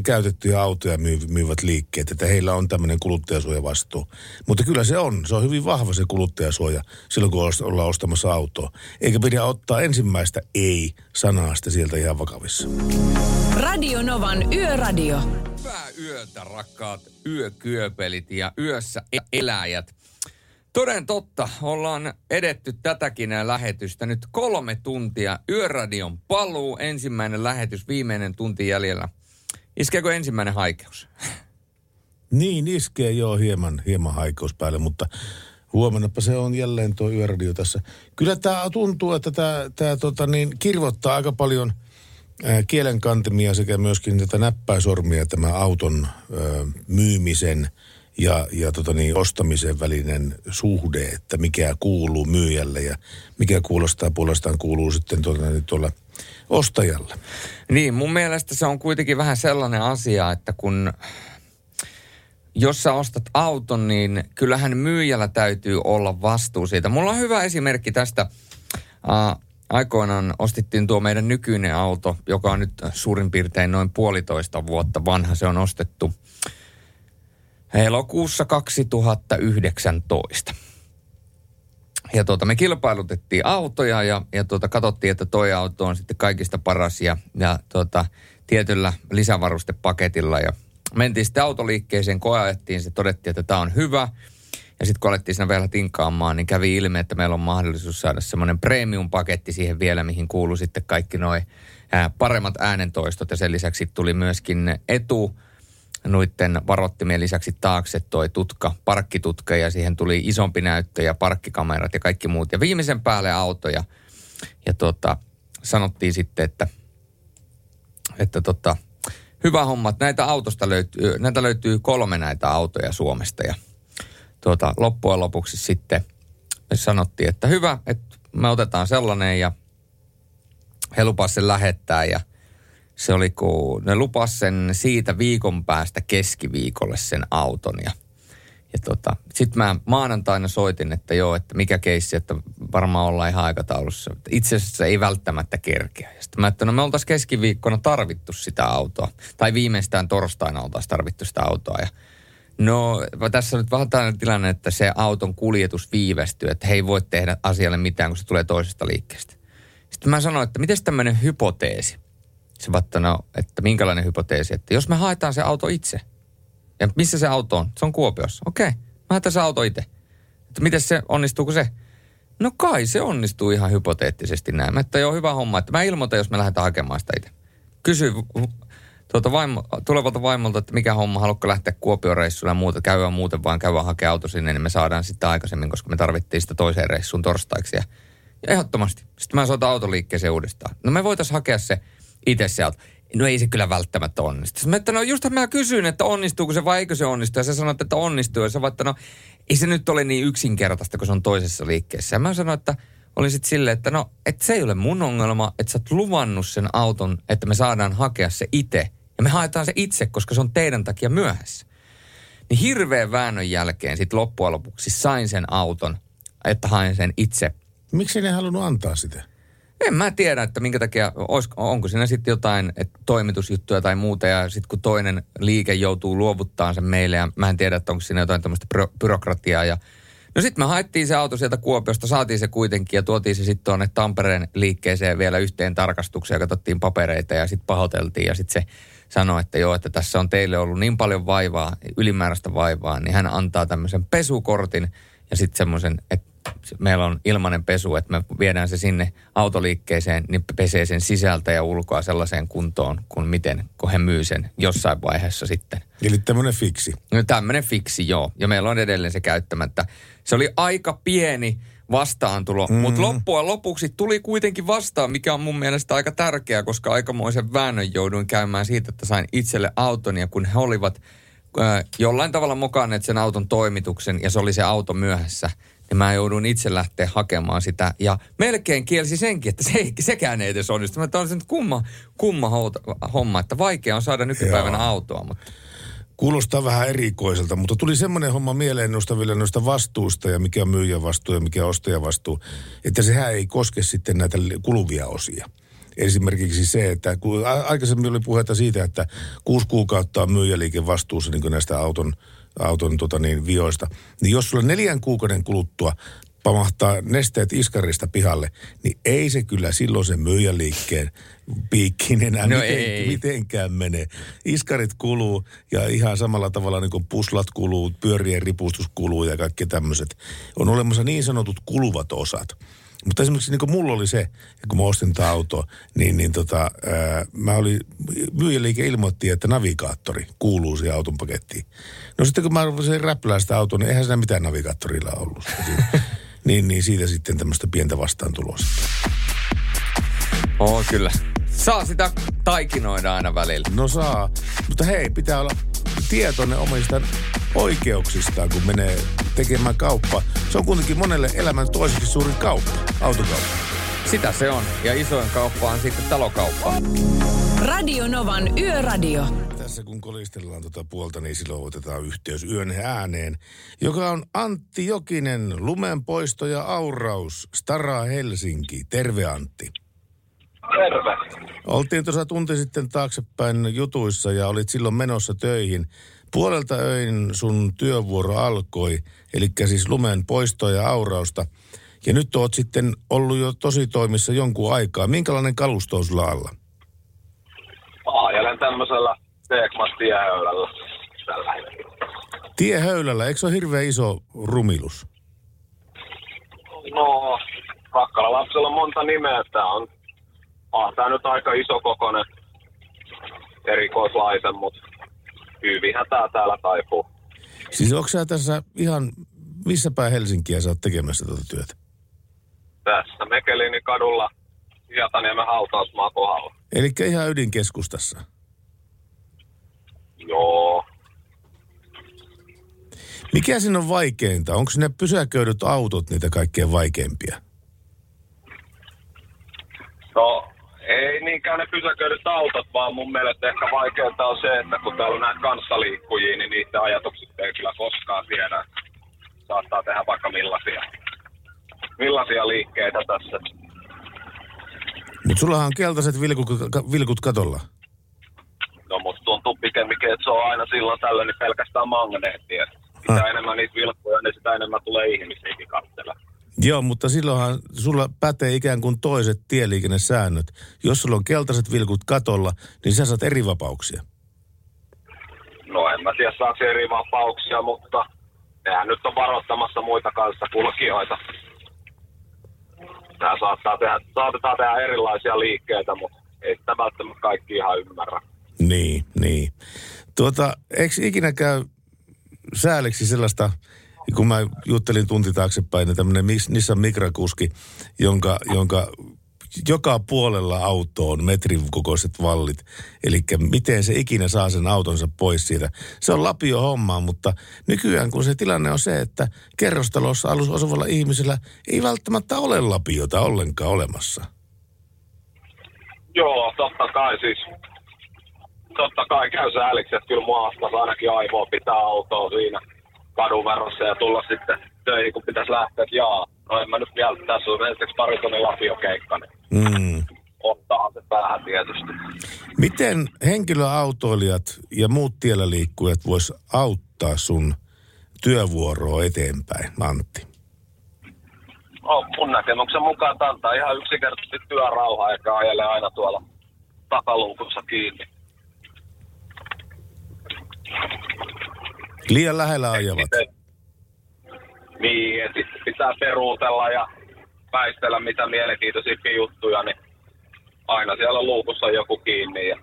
Käytettyjä autoja myy, myyvät liikkeet, että heillä on tämmöinen kuluttajasuojavastuu. Mutta kyllä se on, se on hyvin vahva se kuluttajasuoja silloin, kun ollaan ostamassa autoa. Eikä pidä ottaa ensimmäistä ei-sanaa sitä sieltä ihan vakavissa. Radio Novan Yöradio. Hyvää yötä, rakkaat yökyöpelit ja yössä e- eläjät. Toden totta, ollaan edetty tätäkin lähetystä nyt kolme tuntia. Yöradion paluu, ensimmäinen lähetys, viimeinen tunti jäljellä. Iskeekö ensimmäinen haikeus? [LAUGHS] Niin, iskee joo hieman, hieman haikeus päälle, mutta huomennapa se on jälleen tuo yöradio tässä. Kyllä tämä tuntuu, että tämä, tämä tota niin, kirvottaa aika paljon kielenkantimia sekä myöskin tätä näppäisormia tämä auton ää, myymisen ja, ja tota niin, ostamisen välinen suhde, että mikä kuuluu myyjälle ja mikä kuulostaa puolestaan kuuluu sitten tuolla, niin tuolla ostajalle. Niin, mun mielestä se on kuitenkin vähän sellainen asia, että kun jos sä ostat auton, niin kyllähän myyjällä täytyy olla vastuu siitä. Mulla on hyvä esimerkki tästä. Aikoinaan ostittiin tuo meidän nykyinen auto, joka on nyt suurin piirtein noin puolitoista vuotta vanha. Se on ostettu elokuussa 2019. Ja tuota, me kilpailutettiin autoja ja, ja tuota, katsottiin, että toi auto on sitten kaikista paras ja, ja tuota, tietyllä lisävarustepaketilla. Ja mentiin sitten autoliikkeeseen, koeajettiin se, todettiin, että tämä on hyvä. Ja sitten kun alettiin siinä vielä tinkaamaan, niin kävi ilmi, että meillä on mahdollisuus saada semmoinen premium-paketti siihen vielä, mihin kuuluu sitten kaikki noin paremmat äänentoistot. Ja sen lisäksi tuli myöskin etu noiden varottimien lisäksi taakse toi tutka, parkkitutka ja siihen tuli isompi näyttö ja parkkikamerat ja kaikki muut. Ja viimeisen päälle auto ja, ja tota, sanottiin sitten, että, että tota, hyvä homma, että näitä autosta löytyy, näitä löytyy kolme näitä autoja Suomesta ja tuota, loppujen lopuksi sitten me sanottiin, että hyvä, että me otetaan sellainen ja he lupasivat sen lähettää ja se oli kun ne lupas sen siitä viikon päästä keskiviikolle sen auton ja, Ja tota, sitten mä maanantaina soitin, että joo, että mikä keissi, että varmaan ollaan ihan aikataulussa. Itse asiassa ei välttämättä kerkeä. Sitten mä, että no me oltaisiin keskiviikkona tarvittu sitä autoa. Tai viimeistään torstaina oltaisiin tarvittu sitä autoa. Ja no tässä on nyt vähän tällainen tilanne, että se auton kuljetus viivästyy, että he ei voi tehdä asialle mitään, kun se tulee toisesta liikkeestä. Sitten mä sanoin, että miten tämmöinen hypoteesi? Se vatta, no, että minkälainen hypoteesi, että jos me haetaan se auto itse – ja missä se auto on? Se on Kuopiossa. Okei, okay. mä haetaan se auto itse. Että miten se, onnistuuko se? No kai se onnistuu ihan hypoteettisesti näin. Että joo, hyvä homma. Että mä ilmoitan, jos me lähdetään hakemaan sitä itse. Kysy tuota vaimo, tulevalta vaimolta, että mikä homma, haluatko lähteä Kuopion reissuun ja muuta, käydään muuten vaan käydä hakea auto sinne, niin me saadaan sitten aikaisemmin, koska me tarvittiin sitä toiseen reissuun torstaiksi. Ja, ja ehdottomasti. Sitten mä soitan autoliikkeeseen uudestaan. No me voitaisiin hakea se itse sieltä no ei se kyllä välttämättä onnistu. Mä että no just mä kysyin, että onnistuuko se vai eikö se onnistu. Ja sä sanoit, että onnistuu. Ja sä että no ei se nyt ole niin yksinkertaista, kun se on toisessa liikkeessä. Ja mä sanoin, että oli sitten silleen, että no, että se ei ole mun ongelma, että sä oot luvannut sen auton, että me saadaan hakea se itse. Ja me haetaan se itse, koska se on teidän takia myöhässä. Niin hirveän väännön jälkeen sitten loppujen lopuksi sain sen auton, että hain sen itse. Miksi ne halunnut antaa sitä? En mä tiedä, että minkä takia, onko siinä sitten jotain että toimitusjuttuja tai muuta, ja sitten kun toinen liike joutuu luovuttaa sen meille, ja mä en tiedä, että onko siinä jotain tämmöistä byrokratiaa, ja No sitten me haettiin se auto sieltä Kuopiosta, saatiin se kuitenkin ja tuotiin se sitten tuonne Tampereen liikkeeseen vielä yhteen tarkastukseen ja katsottiin papereita ja sitten pahoiteltiin ja sitten se sanoi, että joo, että tässä on teille ollut niin paljon vaivaa, ylimääräistä vaivaa, niin hän antaa tämmöisen pesukortin ja sitten semmoisen, että meillä on ilmainen pesu, että me viedään se sinne autoliikkeeseen, niin pesee sen sisältä ja ulkoa sellaiseen kuntoon, kuin miten, kun he myy sen jossain vaiheessa sitten. Eli tämmöinen fiksi. No tämmöinen fiksi, joo. Ja meillä on edelleen se käyttämättä. Se oli aika pieni vastaantulo, mm. mutta loppujen lopuksi tuli kuitenkin vastaan, mikä on mun mielestä aika tärkeää, koska aikamoisen väännön jouduin käymään siitä, että sain itselle auton ja kun he olivat jollain tavalla mukaan sen auton toimituksen ja se oli se auto myöhässä, niin mä joudun itse lähteä hakemaan sitä. Ja melkein kielsi senkin, että se sekään ei edes onnistu. Mä on se nyt kumma, kumma homma, että vaikea on saada nykypäivänä Joo. autoa. Mutta... Kuulostaa vähän erikoiselta, mutta tuli semmoinen homma mieleen noista vielä noista vastuusta ja mikä on myyjän vastuu ja mikä on ostajan vastuu, että sehän ei koske sitten näitä kuluvia osia. Esimerkiksi se, että kun aikaisemmin oli puhetta siitä, että kuusi kuukautta on myyjäliike vastuussa niin näistä auton auton tota niin, vioista, niin jos sulla neljän kuukauden kuluttua pamahtaa nesteet iskarista pihalle, niin ei se kyllä silloin sen myyjäliikkeen piikkiin enää no miten, ei. mitenkään mene. Iskarit kuluu ja ihan samalla tavalla niin kuin puslat kuluu, pyörien ripustus kuluu ja kaikki tämmöiset. On olemassa niin sanotut kuluvat osat. Mutta esimerkiksi niin kuin mulla oli se, kun mä ostin tämä auto, niin, niin tota, ää, mä oli, myyjäliike ilmoitti, että navigaattori kuuluu siihen auton pakettiin. No sitten kun mä rupesin räplää sitä autoa, niin eihän siinä mitään navigaattorilla ollut. [LAUGHS] niin, niin siitä sitten tämmöistä pientä vastaantuloa. Oo, kyllä. Saa sitä taikinoida aina välillä. No saa. Mutta hei, pitää olla tietoinen omista oikeuksistaan, kun menee tekemään kauppaa. Se on kuitenkin monelle elämän toiseksi suurin kauppa, autokauppa. Sitä se on. Ja isoin kauppa on sitten talokauppa. Radio Novan Yöradio. Tässä kun kolistellaan tuota puolta, niin silloin otetaan yhteys yön ääneen, joka on Antti Jokinen, lumenpoisto ja auraus, Stara Helsinki. Terve Antti. Terve. Oltiin tuossa tunti sitten taaksepäin jutuissa ja olit silloin menossa töihin. Puolelta öin sun työvuoro alkoi, eli siis lumen poistoa ja aurausta. Ja nyt oot sitten ollut jo tosi toimissa jonkun aikaa. Minkälainen kalusto on sulla alla? Ajelen tämmöisellä Beekmas tiehöylällä tällä hetkellä. Tiehöylällä, eikö se ole hirveän iso rumilus? No, rakkalla lapsella on monta nimeä. Tämä on, on tämä nyt aika iso kokonen erikoislaisen, mutta hyvinhän tämä täällä taipuu. Siis onko sä tässä ihan, missä päin Helsinkiä sä oot tekemässä tätä työtä? Tässä Mekelinin kadulla Hietaniemen hautausmaa kohdalla. Eli ihan ydinkeskustassa? Joo. Mikä siinä on vaikeinta? Onko ne pysäköidyt autot niitä kaikkein vaikeimpia? No, Ei niinkään ne pysäköidyt autot, vaan mun mielestä ehkä vaikeinta on se, että kun täällä on näitä kanssaliikkujia, niin niiden ajatukset ei kyllä koskaan tiedä. Saattaa tehdä vaikka millaisia, millaisia liikkeitä tässä. Mutta sullahan on keltaiset vilkut, vilkut katolla. No musta tuntuu pikemminkin, että se on aina silloin tällöin niin pelkästään magneetti. Et Mitä Ah. enemmän niitä vilkkuja, niin sitä enemmän tulee ihmisiäkin katsella. Joo, mutta silloinhan sulla pätee ikään kuin toiset tieliikennesäännöt. Jos sulla on keltaiset vilkut katolla, niin sä saat eri vapauksia. No en mä tiedä saako eri vapauksia, mutta nehän nyt on varoittamassa muita kanssa kulkijoita. Tää saattaa tehdä, saatetaan tehdä erilaisia liikkeitä, mutta ei sitä välttämättä kaikki ihan ymmärrä. Niin, niin. Tuota, eikö ikinä käy sääliksi sellaista, kun mä juttelin tunti taaksepäin, niin tämmöinen Nissan Mikrakuski, jonka, jonka joka puolella auto on metrin kokoiset vallit. Eli miten se ikinä saa sen autonsa pois siitä. Se on lapio hommaa, mutta nykyään kun se tilanne on se, että kerrostalossa alus asuvalla ihmisellä ei välttämättä ole lapiota ollenkaan olemassa. Joo, totta kai siis. Totta kai käy sääliksi, että kyllä mua astas ainakin aivoa pitää autoa siinä kadun verrassa ja tulla sitten töihin, kun pitäisi lähteä, että jaa, no en mä nyt vielä, tässä on ensiksi pari tonnin lapiokeikka, niin Mm. ottaa se päähän tietysti. Miten henkilöautoilijat ja muut tiellä liikkujat vois auttaa sun työvuoroa eteenpäin, Antti? No, mun näkemyksen mukaan antaa ihan yksinkertaisesti työrauhaa eikä ajele aina tuolla takaluukussa kiinni. Liian lähellä ajavat. Niin, ja sitten pitää peruutella ja väistellä mitä mielenkiintoisimpia juttuja, niin aina siellä luukussa on joku kiinni. Ja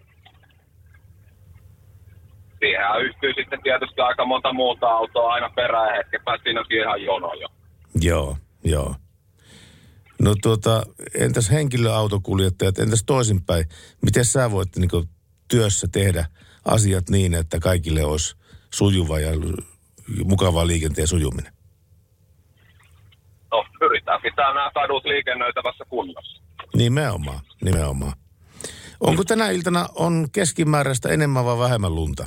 siihenhän yhtyy sitten tietysti aika monta muuta autoa aina perään hetken päästä siinä onkin ihan jono jo. Joo, joo. No tuota, entäs henkilöautokuljettajat, entäs toisinpäin? Miten sä voit niin työssä tehdä asiat niin, että kaikille olisi sujuva ja l- mukava liikenteen sujuminen? No, pyritään pitää nämä kadut liikennöitävässä kunnossa. Nimenomaan, nimenomaan. Onko tänä iltana on keskimääräistä enemmän vai vähemmän lunta?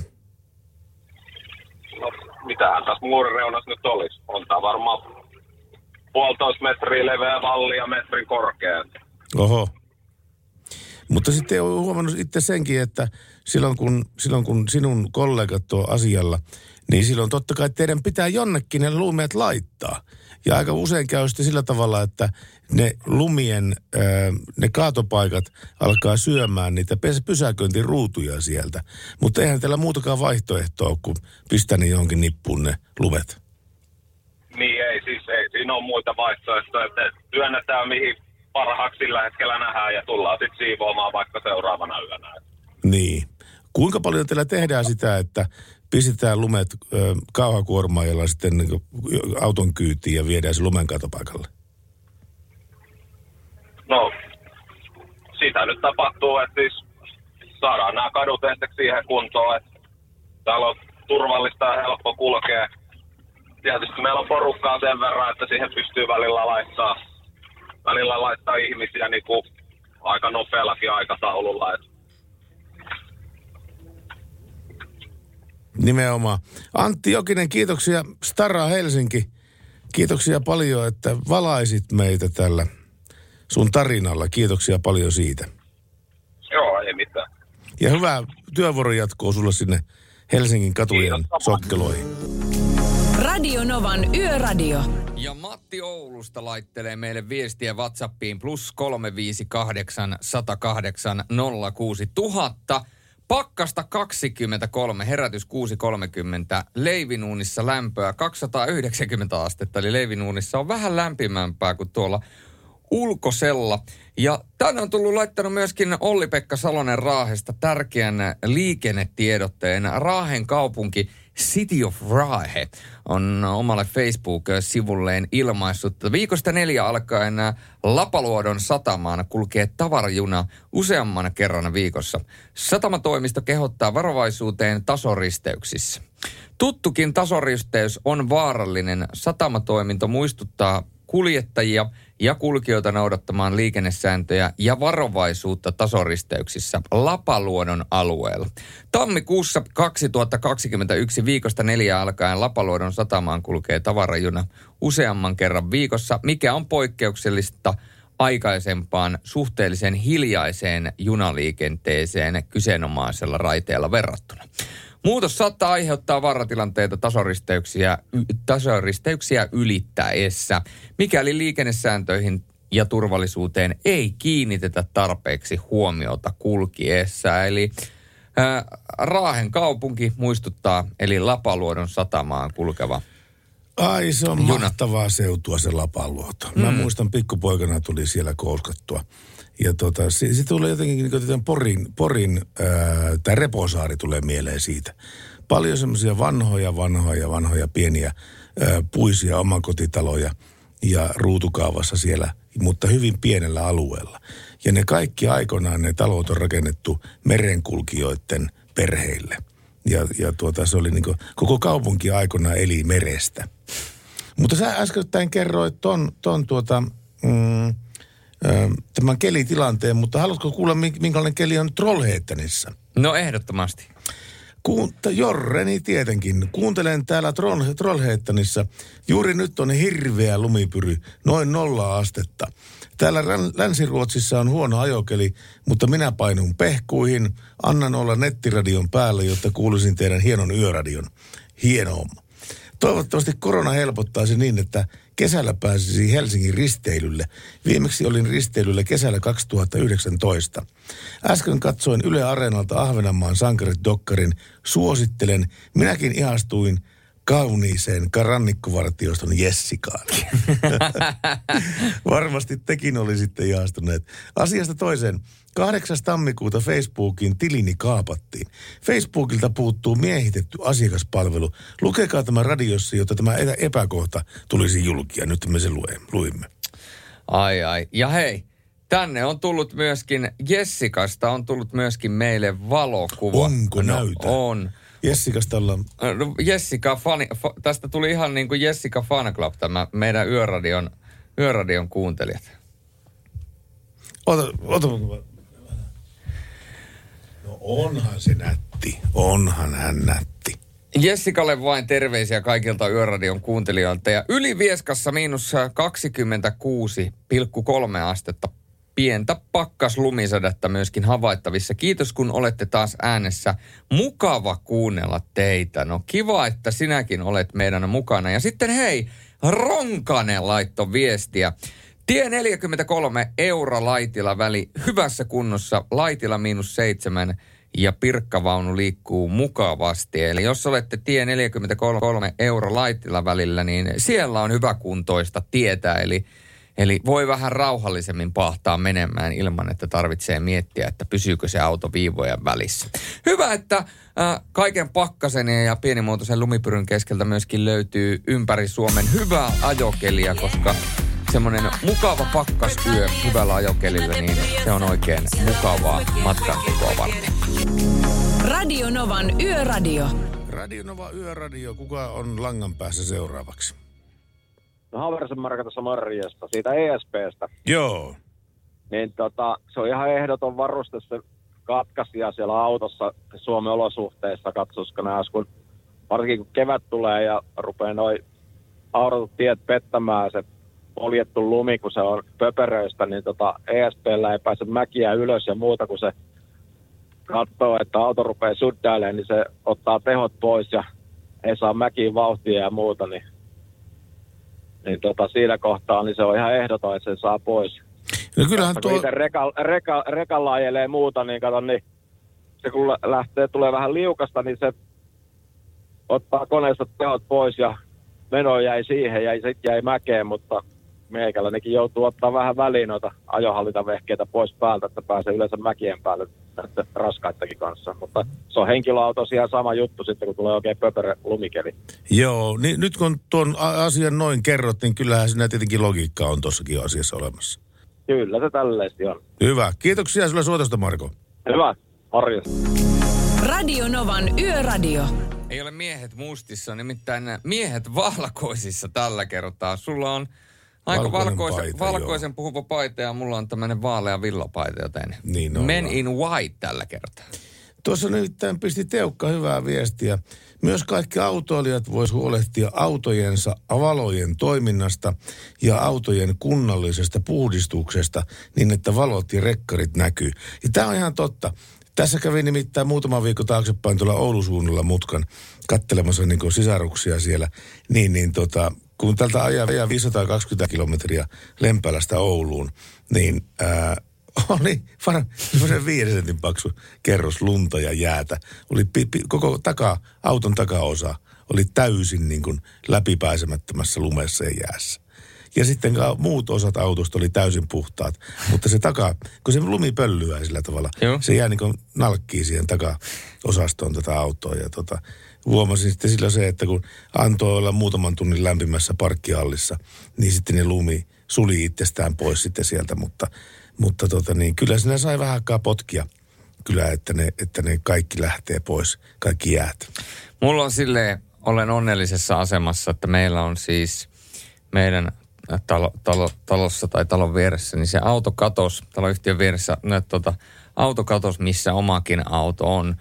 No, mitähän tässä muurin nyt olisi? On tää varmaan puolitoista metriä leveä valli ja metrin korkea. Oho. Mutta sitten olen huomannut itse senkin, että silloin kun, silloin kun sinun kollegat on asialla, niin silloin totta kai teidän pitää jonnekin ne lumeet laittaa. Ja aika usein käy sitten sillä tavalla, että ne lumien, ne kaatopaikat alkaa syömään niitä pysäköintiruutuja sieltä. Mutta eihän teillä muutakaan vaihtoehtoa kuin pistää ne johonkin nippuun ne lumet. Niin ei, siis ei siinä ole muita vaihtoehtoja, että työnnetään mihin parhaaksi sillä hetkellä nähdään ja tullaan sitten siivoamaan vaikka seuraavana yönä. Niin. Kuinka paljon teillä tehdään sitä, että pistetään lumet kauhakuormaajalla sitten niin auton kyytiin ja viedään se lumen katopaikalle? No, sitä nyt tapahtuu, että siis saadaan nämä kadut ensiksi siihen kuntoon, että täällä on turvallista ja helppo kulkea. Tietysti meillä on porukkaa sen verran, että siihen pystyy välillä laittaa, välillä laittaa ihmisiä niin kuin aika nopeallakin aikataululla. Että Nimenomaan. Antti Jokinen, kiitoksia Stara Helsinki. Kiitoksia paljon, että valaisit meitä tällä sun tarinalla. Kiitoksia paljon siitä. joo, ei mitään. Ja hyvää työvuoron jatkoa sulle sinne Helsingin katujen sokkeloihin. Radio Novan Yöradio. Ja Matti Oulusta laittelee meille viestiä WhatsAppiin plus 358 108 06000. Pakkasta 23, herätys 6.30, leivinuunissa lämpöä 290 astetta, eli leivinuunissa on vähän lämpimämpää kuin tuolla ulkosella. Ja tänne on tullut laittanut myöskin Olli-Pekka Salonen Raahesta tärkeän liikennetiedotteen. Raahen kaupunki City of Raahe on omalle Facebook-sivulleen ilmaissut, että viikosta neljä alkaen Lapaluodon satamaan kulkee tavarajuna useamman kerran viikossa. Satamatoimisto kehottaa varovaisuuteen tasoristeyksissä. Tuttukin tasoristeys on vaarallinen. Satamatoiminto muistuttaa kuljettajia ja kulkijoita noudattamaan liikennesääntöjä ja varovaisuutta tasoristeyksissä Lapaluodon alueella. Tammikuussa 2021 viikosta neljä alkaen Lapaluodon satamaan kulkee tavarajuna useamman kerran viikossa, mikä on poikkeuksellista aikaisempaan suhteellisen hiljaiseen junaliikenteeseen kyseenomaisella raiteella verrattuna. Muutos saattaa aiheuttaa vaaratilanteita tasoristeyksiä, tasoristeyksiä ylittäessä, mikäli liikennesääntöihin ja turvallisuuteen ei kiinnitetä tarpeeksi huomiota kulkiessa. Eli ää, Raahen kaupunki muistuttaa, eli Lapaluodon satamaan kulkeva Ai se on Juna. mahtavaa seutua se Lapaluoto. Mä Mm. muistan pikkupoikana tuli siellä kouskattua. Ja tota, se tulee jotenkin, niin Porin, Porin tämä Reposaari tulee mieleen siitä. Paljon semmoisia vanhoja, vanhoja, vanhoja pieniä ää, puisia omakotitaloja ja ruutukaavassa siellä, mutta hyvin pienellä alueella. Ja ne kaikki aikoinaan ne talot on rakennettu merenkulkijoiden perheille. Ja, ja tuota, se oli niin kuin, koko kaupunki aikoinaan eli merestä. Mutta sä äskettäin kerroit ton, ton tuota, mm, tämän kelitilanteen, mutta haluatko kuulla, mink- minkälainen keli on Trollhättanissa? No ehdottomasti. Kuunta, Jorreni tietenkin. Kuuntelen täällä Troll, Trollhättanissa. Juuri nyt on hirveä lumipyry, noin nolla astetta. Täällä Länsi-Ruotsissa on huono ajokeli, mutta minä painun pehkuihin. Annan olla nettiradion päällä, jotta kuulisin teidän hienon yöradion. Hieno homma. Toivottavasti korona helpottaisi niin, että kesällä pääsisi Helsingin risteilylle. Viimeksi olin risteilyllä kesällä 2019. Äsken katsoin Yle Areenalta Ahvenanmaan sankarit-dokkarin. Suosittelen. Minäkin ihastuin kauniiseen karannikkovartioston Jessikaan. [LAUGHS] Varmasti tekin olisitte ihastuneet. Asiasta toiseen. 8. tammikuuta Facebookin tilini kaapattiin. Facebookilta puuttuu miehitetty asiakaspalvelu. Lukekaa tämä radiossa, jotta tämä epä- epäkohta tulisi julkia. Nyt me se luimme. Ai ai. Ja hei, tänne on tullut myöskin,Jessikasta on tullut myöskin meille valokuva. Onko no, näytä? On.Jessikasta ollaan... No, Jessica fani, fa, tästä tuli ihan niin kuin Jessica Fan Club, tämä meidän yöradion, yöradion kuuntelijat. Ota, ota. No onhan se nätti. Onhan hän nätti. Jessikalle vain terveisiä kaikilta Yöradion kuuntelijoilta. Ja Ylivieskassa miinus 26,3 astetta. Pientä pakkaslumisadetta myöskin havaittavissa. Kiitos kun olette taas äänessä. Mukava kuunnella teitä. No kiva, että sinäkin olet meidän mukana. Ja sitten hei, Ronkanen laitto viestiä. Tie 43 euro Laitila väli hyvässä kunnossa. Laitila miinus seitsemän ja pirkkavaunu liikkuu mukavasti. Eli jos olette tie 43 euro Laitila välillä, niin siellä on hyväkuntoista tietä. Eli, eli voi vähän rauhallisemmin pahtaa menemään ilman, että tarvitsee miettiä, että pysyykö se auto viivojen välissä. Hyvä, että äh, kaiken pakkasen ja pienimuotoisen lumipyryn keskeltä myöskin löytyy ympäri Suomen hyvää ajokelia, koska semmoinen mukava pakkasyö hyvällä ajokelillä, niin se on oikein mukavaa matkantekoa varten. Radio Novan Yöradio. Radio Nova Yöradio. Kuka on langan päässä seuraavaksi? No Haversen Marka Marjasta, siitä ESPstä. Joo. Niin tota, se on ihan ehdoton varuste se katkaisija siellä autossa Suomen olosuhteissa, katsoska nääs, kun varsinkin kun kevät tulee ja rupeaa noin audotut tiet pettämään se poljettu lumi, kun se on pöperöistä, niin tota ESPllä ei pääse mäkiä ylös ja muuta, kun se katsoo, että auto rupeaa suddailemaan, niin se ottaa tehot pois ja ei saa mäkiin vauhtia ja muuta, niin, niin tota, siinä kohtaa niin se on ihan ehdoton, että se saa pois. No kyllähän Kun tuo... itse reka, reka, rekalla ajelee muuta, niin kato, niin se kun lä- lähtee, tulee vähän liukasta, niin se ottaa koneesta tehot pois ja meno jäi siihen ja sitten jäi mäkeen, mutta meikäläinenkin joutuu ottaa vähän väliin noita ajohallintavehkeitä pois päältä, että pääsee yleensä mäkien päälle raskaittakin kanssa. Mutta se on henkilöauto ihan sama juttu sitten, kun tulee oikein pöperö lumikeli. Joo, niin nyt kun tuon asian noin kerrot, niin kyllähän siinä tietenkin logiikka on tuossakin asiassa olemassa. Kyllä se tälleesti on. Hyvä. Kiitoksia sulle suotosta, Marko. Hyvä. Morjens. Radio Novan Yöradio. Ei ole miehet mustissa, nimittäin miehet valkoisissa tällä kertaa. Sulla on Aika valkoisen, paita, valkoisen puhuva paita ja mulla on tämmöinen vaalea villapaita, joten Niin ollaan. Men in White tällä kertaa. Tuossa nimittäin pisti Teukka hyvää viestiä. Myös kaikki autoilijat vois huolehtia autojensa avalojen toiminnasta ja autojen kunnallisesta puhdistuksesta niin, että valot ja rekkarit näkyy. Ja tämä on ihan totta. Tässä kävi nimittäin muutama viikko taaksepäin tuolla Oulusuunnalla mutkan kattelemassa niin sisaruksia siellä. Niin, niin tota, kun tältä ajaa ajaa 520 kilometriä Lempälästä Ouluun, niin ää, [LAUGHS] oli var, semmoisen viiden sentin paksu kerros lunta ja jäätä. Oli pi, pi, koko taka, auton takaosa oli täysin niin kuin läpipääsemättömässä lumessa ja jäässä. Ja sitten muut osat autosta oli täysin puhtaat. Mutta se taka, kun se lumi pöllyää sillä tavalla, Joo. se jää niin kuin nalkkii siihen takaosastoon tätä autoa. Ja tota, huomasin sitten sillä se, että kun antoi olla muutaman tunnin lämpimässä parkkihallissa, niin sitten ne lumi suli itsestään pois sitten sieltä. Mutta, mutta tota niin, kyllä sinä sai vähän aikaa potkia. Kyllä, että ne, että ne kaikki lähtee pois, kaikki jäät. Mulla on silleen, olen onnellisessa asemassa, että meillä on siis meidän talo, talo, talossa tai talon vieressä, niin se autokatos, taloyhtiön vieressä, no, tota, autokatos, missä omakin auto on,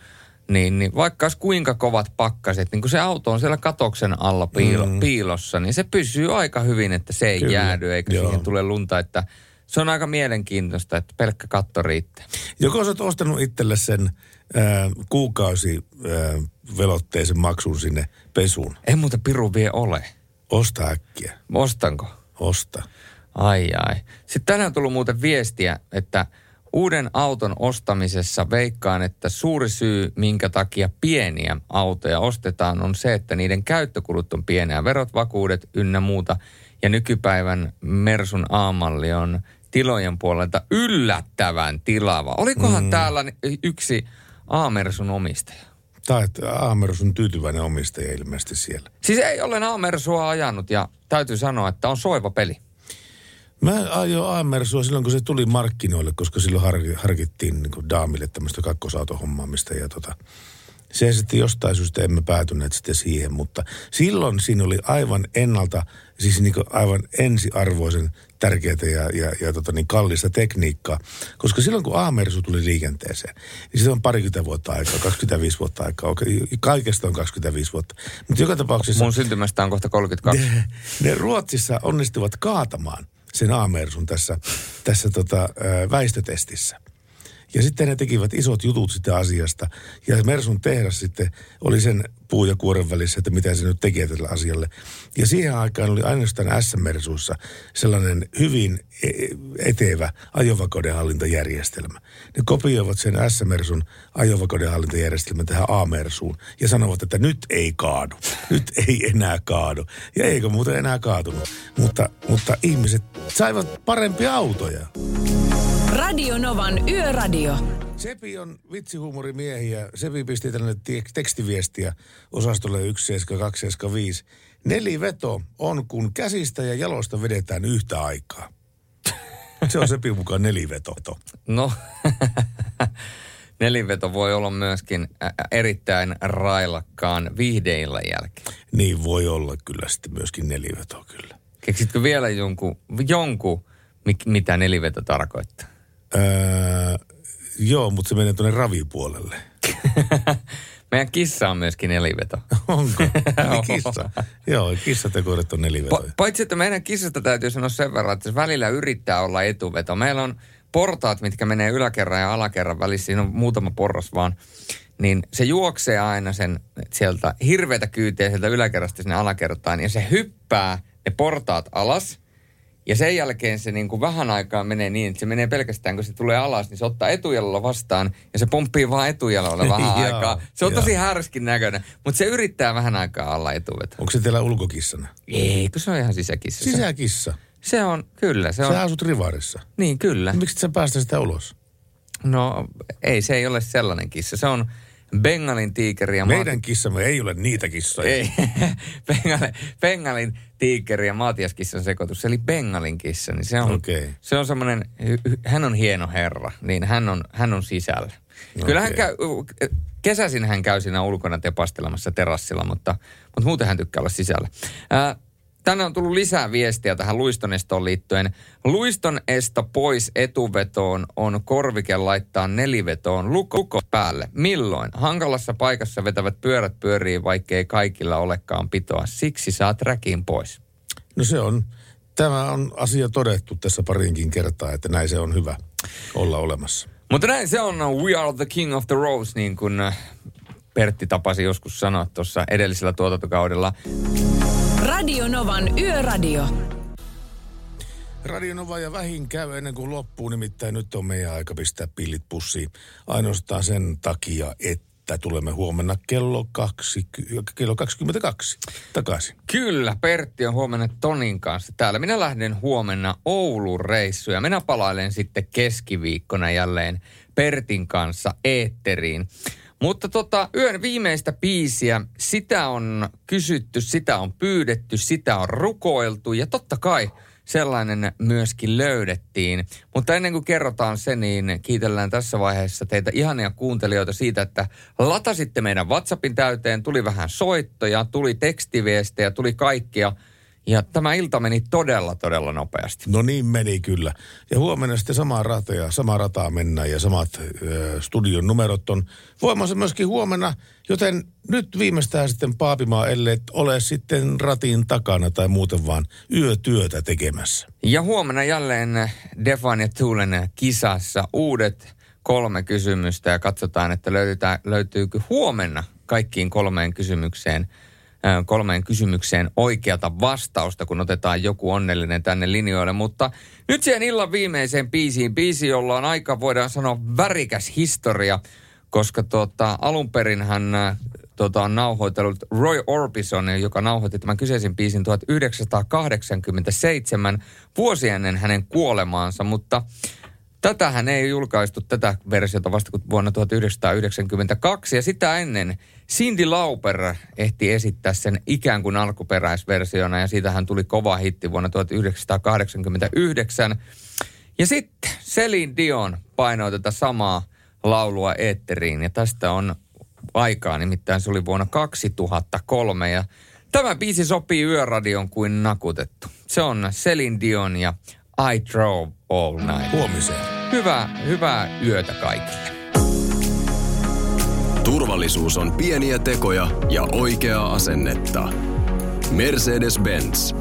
niin, niin vaikka olisi kuinka kovat pakkaset, niin kun se auto on siellä katoksen alla piilo, mm. piilossa, niin se pysyy aika hyvin, että se ei Kyllä, jäädy eikä joo. siihen tule lunta, että se on aika mielenkiintoista, että pelkkä katto riittää. Joko oot ostanut itselle sen ää, kuukausi ää, velotteisen maksun sinne pesuun? Ei muuta piru vie ole. Osta äkkiä. Ostanko? Osta. Ai ai. Sitten tänään on tullut muuten viestiä, että uuden auton ostamisessa veikkaan, että suuri syy, minkä takia pieniä autoja ostetaan, on se, että niiden käyttökulut on pieniä. Verot, vakuudet ynnä muuta. Ja nykypäivän Mersun A-malli on tilojen puolelta yllättävän tilava. Olikohan mm. täällä yksi A-Mersun omistaja? Tai että on tyytyväinen omistaja ilmeisesti siellä. Siis ei olen A-Mersua ajanut ja täytyy sanoa, että on soiva peli. Mä ajoin Aamersua silloin, kun se tuli markkinoille, koska silloin har- harkittiin niin kuin daamille tämmöistä kakkosautohommaamista. Ja tota, se sitten jostain syystä emme päätyneet sitten siihen, mutta silloin siinä oli aivan ennalta, siis niin kuin aivan ensiarvoisen tärkeää ja, ja, ja tota niin kallista tekniikkaa. Koska silloin kun Aamersu tuli liikenteeseen, niin se on parikymmentä vuotta aikaa, 25 vuotta aikaa. Okei, Kaikesta on 25 vuotta. Mutta joka tapauksessa... Mun syntymästä on kohta 32. Ne, ne Ruotsissa onnistuvat kaatamaan sen Aamersun tässä, tässä tota, väistötestissä. Ja sitten ne tekivät isot jutut sitä asiasta. Ja Mersun tehdas sitten oli sen puu ja kuoren välissä, että mitä se nyt tekee tälle asialle. Ja siihen aikaan oli ainoastaan S-Mersuissa sellainen hyvin e- etevä ajovakaudenhallintajärjestelmä. Ne kopioivat sen S-Mersun ajovakaudenhallintajärjestelmän tähän A-Mersuun ja sanovat, että nyt ei kaadu. Nyt ei enää kaadu. Ja eikö muuten enää kaatunut. Mutta, mutta ihmiset saivat parempia autoja. Radio Novan Yöradio. Sepi on vitsihuumorimiehiä. Sepi pisti tänne te- tekstiviestiä osastolle 17275. Neliveto on, kun käsistä ja jalosta vedetään yhtä aikaa. Se on Sepin mukaan neliveto. No, [LAUGHS] neliveto voi olla myöskin erittäin railakkaan viihdeillä jälkeen. Niin voi olla kyllä sitten myöskin neliveto kyllä. Keksitkö vielä jonkun, jonkun mitä neliveto tarkoittaa? Öö, joo, mutta se menee tuonne ravipuolelle. [LAUGHS] Meidän kissa on myöskin neliveto. [LAUGHS] Onko? [LAUGHS] Eli kissa. Joo, kissatekoidet on neliveto. Pa- paitsi, että meidän kissasta täytyy sanoa sen verran, että se välillä yrittää olla etuveto. Meillä on portaat, mitkä menee yläkerran ja alakerran välissä. Siinä on muutama porras vaan. Niin se juoksee aina sen sieltä hirveätä kyytiä sieltä yläkerrasta sinne alakertaan. Ja se hyppää ne portaat alas. Ja sen jälkeen se niin kuin vähän aikaa menee niin, että se menee pelkästään, kun se tulee alas, niin se ottaa etujalalla vastaan ja se pomppii vaan etujalalla vähän [LAUGHS] aikaa. Se on joo. tosi härskin näköinen, mutta se yrittää vähän aikaa alla etuveto. Onko se teillä ulkokissana? Ei, kun se on ihan sisäkissa. Sisäkissa. Se on, kyllä. Se on, Sä asut rivarissa. Niin, kyllä. Miksi sä päästä sitä ulos? No, ei, se ei ole sellainen kissa. Se on Bengalin tiikeri ja Meidän kissamme ei ole niitä kissoja. Ei, [LAUGHS] Bengalin, Bengalin tiikeri ja maatiaskissan sekoitus, eli Bengalin kissa, niin se on, Okei. se on semmoinen, hän on hieno herra, niin hän on, hän on sisällä. Okay. Kyllä hän käy, kesäisin hän käy siinä ulkona tepastelemassa terassilla, mutta, mutta muuten hän tykkää olla sisällä. Ää, tänne on tullut lisää viestiä tähän luistonestoon liittyen. Luistonesto pois etuvetoon on korvike laittaa nelivetoon luko päälle. Milloin? Hankalassa paikassa vetävät pyörät pyörii, vaikkei kaikilla olekaan pitoa. Siksi saat räkin pois. No se on, tämä on asia todettu tässä parinkin kertaa, että näin se on hyvä olla olemassa. Mutta näin se on We are the king of the rose, niin kuin äh, Pertti tapasi joskus sanoa tuossa edellisellä tuotantokaudella. Radio Novan Yöradio. Radio Nova ja vähin käy ennen kuin loppuu, nimittäin nyt on meidän aika pistää pillit pussiin. Ainoastaan sen takia, että tulemme huomenna kello, kaksi, kello 22 takaisin. Kyllä, Pertti on huomenna Tonin kanssa täällä. Minä lähden huomenna Oulun reissuun ja minä palailen sitten keskiviikkona jälleen Pertin kanssa eetteriin. Mutta tota, yön viimeistä biisiä, sitä on kysytty, sitä on pyydetty, sitä on rukoiltu ja totta kai sellainen myöskin löydettiin. Mutta ennen kuin kerrotaan se, niin kiitellään tässä vaiheessa teitä ihania kuuntelijoita siitä, että latasitte meidän WhatsAppin täyteen, tuli vähän soittoja, tuli tekstiviestejä, tuli kaikkia – ja tämä ilta meni todella, todella nopeasti. No niin meni kyllä. Ja huomenna sitten samaa rataa, samaa rataa mennään ja samat ö, studion numerot on voimassa myöskin huomenna. Joten nyt viimeistään sitten paapimaa, ellei ole sitten ratin takana tai muuten vaan yötyötä tekemässä. Ja huomenna jälleen Defan ja Tuulen kisassa uudet kolme kysymystä ja katsotaan, että löytyykö huomenna kaikkiin kolmeen kysymykseen – kolmeen kysymykseen oikeata vastausta, kun otetaan joku onnellinen tänne linjoille. Mutta nyt siihen illan viimeiseen biisiin. Biisi, jolla on aika, voidaan sanoa, värikäs historia, koska tuota, alun perin hän tuota, on nauhoitellut Roy Orbison, joka nauhoitti tämän kyseisen biisin 1987 vuosi ennen hänen kuolemaansa, mutta Tätähän ei julkaistu tätä versiota vasta kuin vuonna 1992 ja sitä ennen Cindy Lauper ehti esittää sen ikään kuin alkuperäisversiona ja siitähän tuli kova hitti vuonna 1989. Ja sitten Celine Dion painoi tätä samaa laulua eetteriin ja tästä on aikaa, nimittäin se oli vuonna 2003 ja tämä biisi sopii yöradion kuin nakutettu. Se on Celine Dion ja I Drove All Night. Huomiseen. Hyvää, hyvää yötä kaikille. Turvallisuus on pieniä tekoja ja oikeaa asennetta. Mercedes-Benz.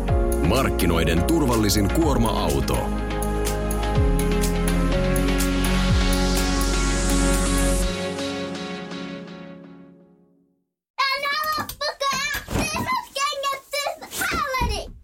Markkinoiden turvallisin kuorma-auto.